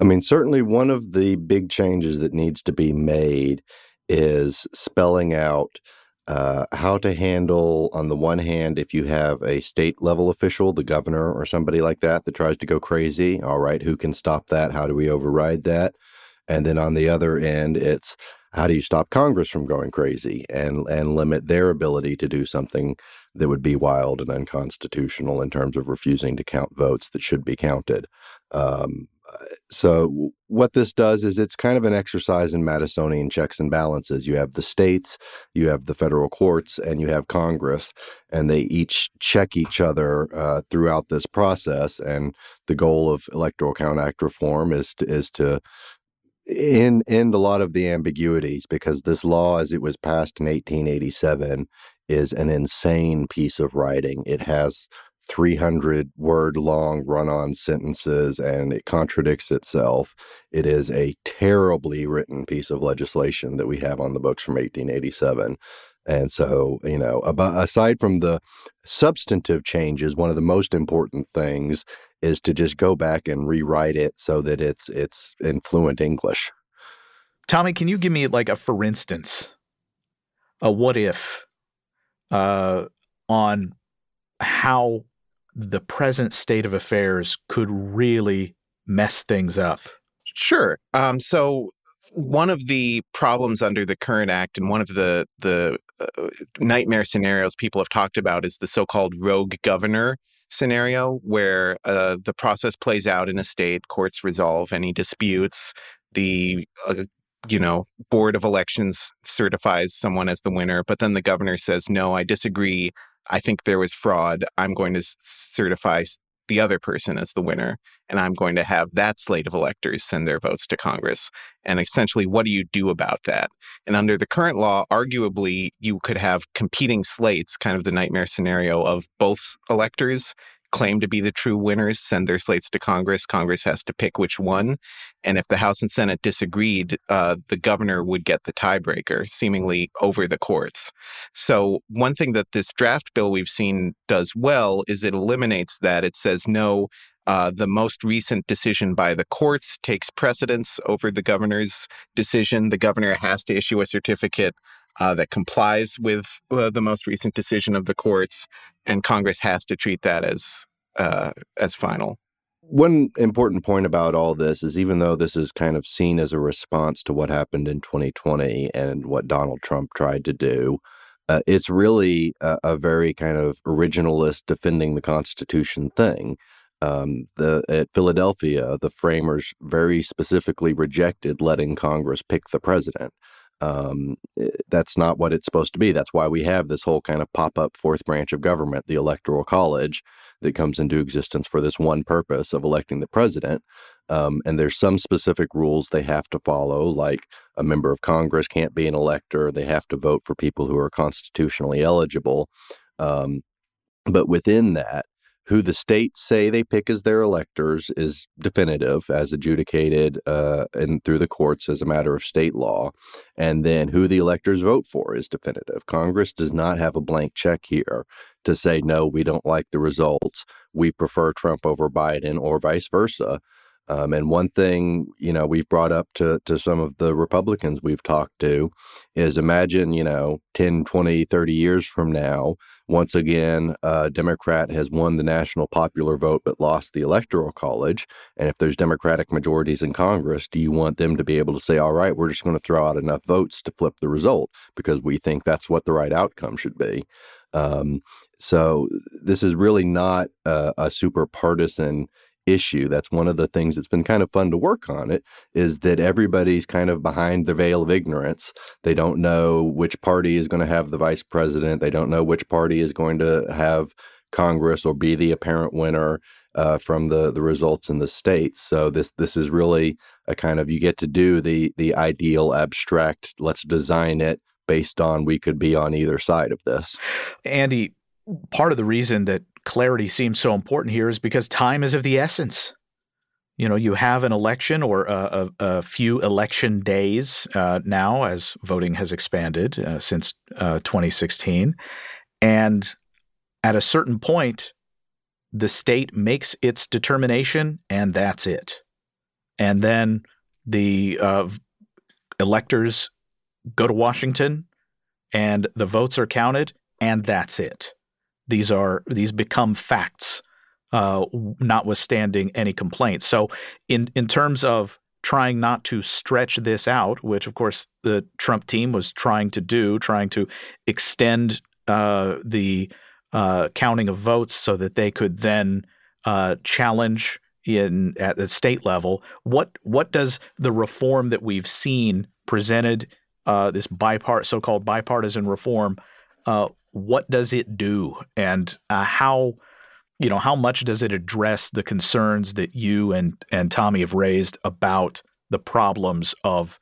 I mean, certainly one of the big changes that needs to be made is spelling out uh, how to handle, on the one hand, if you have a state level official, the governor or somebody like that, that tries to go crazy. All right, who can stop that? How do we override that? And then on the other end, it's how do you stop Congress from going crazy and and limit their ability to do something that would be wild and unconstitutional in terms of refusing to count votes that should be counted. Um, so what this does is it's kind of an exercise in Madisonian checks and balances. You have the states, you have the federal courts, and you have Congress, and they each check each other uh, throughout this process. And the goal of Electoral Count Act reform is to, is to end end a lot of the ambiguities because this law, as it was passed in 1887, is an insane piece of writing. It has 300 word long run on sentences and it contradicts itself. It is a terribly written piece of legislation that we have on the books from 1887. And so, you know, aside from the substantive changes, one of the most important things is to just go back and rewrite it so that it's it's in fluent English. Tommy, can you give me like a for instance, a what if uh, on how the present state of affairs could really mess things up? Sure. Um, so one of the problems under the current act and one of the the uh, nightmare scenarios people have talked about is the so-called rogue governor scenario where uh, the process plays out in a state courts resolve any disputes the uh, you know board of elections certifies someone as the winner but then the governor says no i disagree I think there was fraud. I'm going to certify the other person as the winner, and I'm going to have that slate of electors send their votes to Congress. And essentially, what do you do about that? And under the current law, arguably, you could have competing slates, kind of the nightmare scenario of both electors claim to be the true winners send their slates to Congress. Congress has to pick which one. And if the House and Senate disagreed, uh, the governor would get the tiebreaker, seemingly over the courts. So, one thing that this draft bill we've seen does well is it eliminates that. It says, no, uh, the most recent decision by the courts takes precedence over the governor's decision. The governor has to issue a certificate uh, that complies with uh, the most recent decision of the courts, and Congress has to treat that as uh, as final. One important point about all this is even though this is kind of seen as a response to what happened in 2020 and what Donald Trump tried to do, uh, it's really a, a, very kind of originalist defending the Constitution thing. Um, the at Philadelphia, the framers very specifically rejected letting Congress pick the president um, eh, that's not what it's supposed to be. That's why we have this whole kind of pop up fourth branch of government, the Electoral College, that comes into existence for this one purpose of electing the president. Um, and there's some specific rules they have to follow, like a member of Congress can't be an elector, they have to vote for people who are constitutionally eligible. Um, but within that, who the states say they pick as their electors is definitive, as adjudicated uh, and through the courts as a matter of state law. And then who the electors vote for is definitive. Congress does not have a blank check here to say, no, we don't like the results. We prefer Trump over Biden or vice versa. Um, and one thing, you know, we've brought up to, to some of the Republicans we've talked to is imagine, you know, 10, 20, 30 years from now, once again, a Democrat has won the national popular vote but lost the electoral college. And if there's Democratic majorities in Congress, do you want them to be able to say, all right, we're just going to throw out enough votes to flip the result because we think that's what the right outcome should be? Um, so this is really not a, a super partisan issue. That's one of the things that's been kind of fun to work on it is that everybody's kind of behind the veil of ignorance. They don't know which party is going to have the vice president. They don't know which party is going to have Congress or be the apparent winner uh, from the the results in the states. So this this is really a kind of you get to do the the ideal abstract. Let's design it based on we could be on either side of this. Andy, part of the reason that clarity seems so important here is because time is of the essence. You know, you have an election or a, a, a few election days uh, now as voting has expanded uh, since uh, 2016. And at a certain point, the state makes its determination, and that's it. And then the uh, electors go to Washington, and the votes are counted, and that's it. These are these become facts, uh, notwithstanding any complaints. So, in in terms of trying not to stretch this out, which of course the Trump team was trying to do, trying to extend uh, the uh, counting of votes so that they could then uh, challenge in at the state level. What what does the reform that we've seen presented, uh, this bipart so-called bipartisan reform, uh, what does it do, and uh, how you know how much does it address the concerns that you and and Tommy have raised about the problems of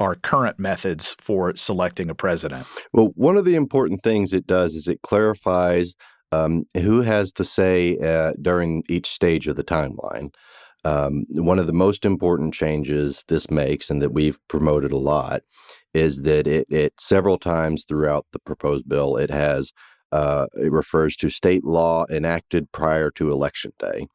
our current methods for selecting a president? Well, one of the important things it does is it clarifies um, who has the say uh, during each stage of the timeline. Um, one of the most important changes this makes, and that we've promoted a lot, is that it, it several times throughout the proposed bill it has uh, it refers to state law enacted prior to election day.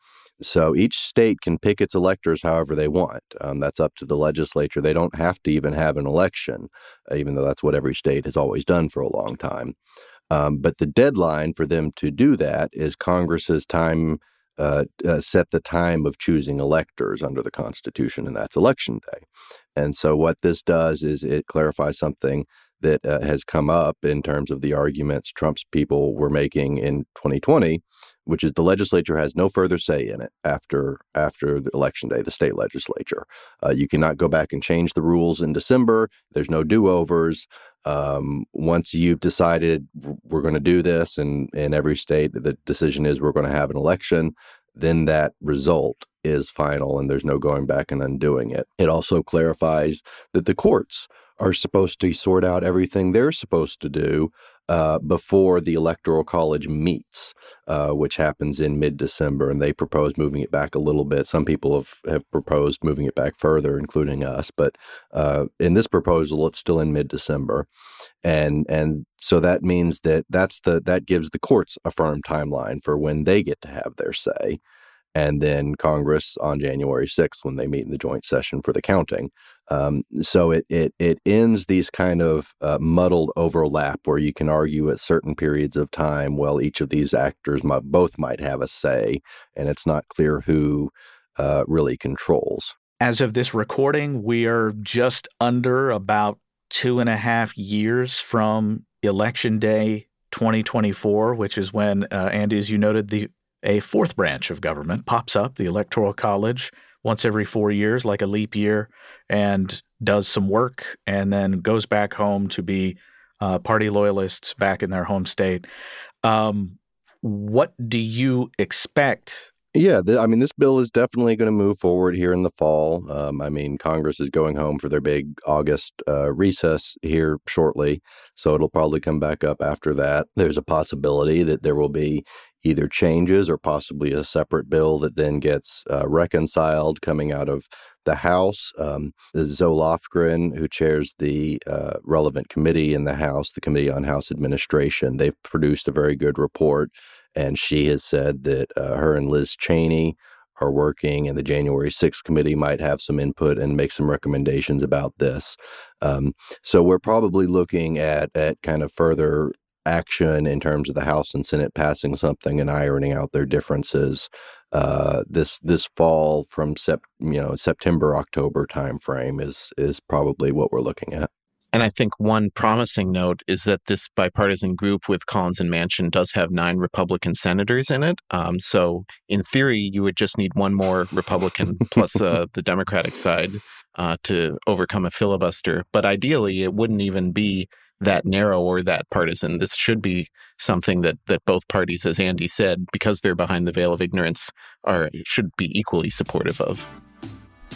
So each state can pick its electors however they want. Um, that's up to the legislature. They don't have to even have an election, even though that's what every state has always done for a long time. Um, but the deadline for them to do that is Congress's time. Uh, uh, set the time of choosing electors under the Constitution, and that's election day. And so, what this does is it clarifies something that uh, has come up in terms of the arguments Trump's people were making in 2020, which is the legislature has no further say in it after after the election day, the state legislature. Uh, you cannot go back and change the rules in December. There's no do-overs. Um, once you've decided we're going to do this, and in every state the decision is we're going to have an election, then that result is final, and there's no going back and undoing it. It also clarifies that the courts are supposed to sort out everything they're supposed to do uh, before the Electoral College meets, uh, which happens in mid December. And they propose moving it back a little bit. Some people have, have proposed moving it back further, including us. But uh, in this proposal, it's still in mid December. And, and so that means that that's the, that gives the courts a firm timeline for when they get to have their say and then Congress on January 6th when they meet in the joint session for the counting. Um, so it, it it ends these kind of uh, muddled overlap where you can argue at certain periods of time, well, each of these actors might, both might have a say, and it's not clear who uh, really controls. As of this recording, we are just under about two and a half years from Election Day 2024, which is when, uh, Andy, as you noted, the a fourth branch of government pops up, the Electoral College, once every four years, like a leap year, and does some work and then goes back home to be uh, party loyalists back in their home state. Um, what do you expect yeah, I mean, this bill is definitely going to move forward here in the fall. Um, I mean, Congress is going home for their big August uh, recess here shortly, so it'll probably come back up after that. There's a possibility that there will be either changes or possibly a separate bill that then gets uh, reconciled coming out of the House. Um, Zoe Lofgren, who chairs the uh, relevant committee in the House, the Committee on House Administration, they've produced a very good report. And she has said that uh, her and Liz Cheney are working, and the January 6th committee might have some input and make some recommendations about this. Um, so we're probably looking at at kind of further action in terms of the House and Senate passing something and ironing out their differences uh, this this fall from sep, you know September October timeframe is is probably what we're looking at. And I think one promising note is that this bipartisan group with Collins and Manchin does have nine Republican senators in it. Um, so, in theory, you would just need one more Republican plus uh, the Democratic side uh, to overcome a filibuster. But ideally, it wouldn't even be that narrow or that partisan. This should be something that that both parties, as Andy said, because they're behind the veil of ignorance, are should be equally supportive of.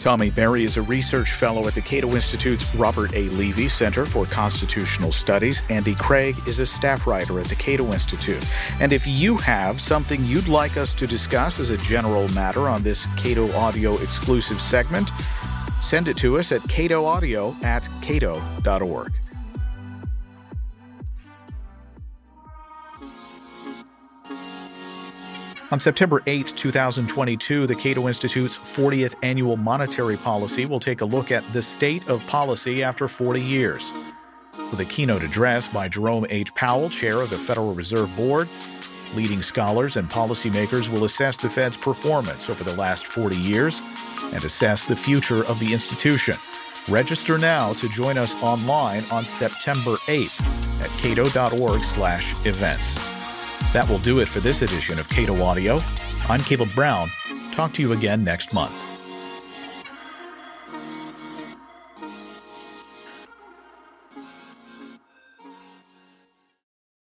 Tommy Berry is a research fellow at the Cato Institute's Robert A. Levy Center for Constitutional Studies. Andy Craig is a staff writer at the Cato Institute. And if you have something you'd like us to discuss as a general matter on this Cato Audio exclusive segment, send it to us at catoaudio at cato.org. On September 8, 2022, the Cato Institute's 40th annual monetary policy will take a look at the state of policy after 40 years. With a keynote address by Jerome H. Powell, chair of the Federal Reserve Board, Leading scholars and policymakers will assess the Fed's performance over the last 40 years and assess the future of the institution. Register now to join us online on September 8th at cato.org/events. That will do it for this edition of Cato Audio. I'm Caleb Brown. Talk to you again next month.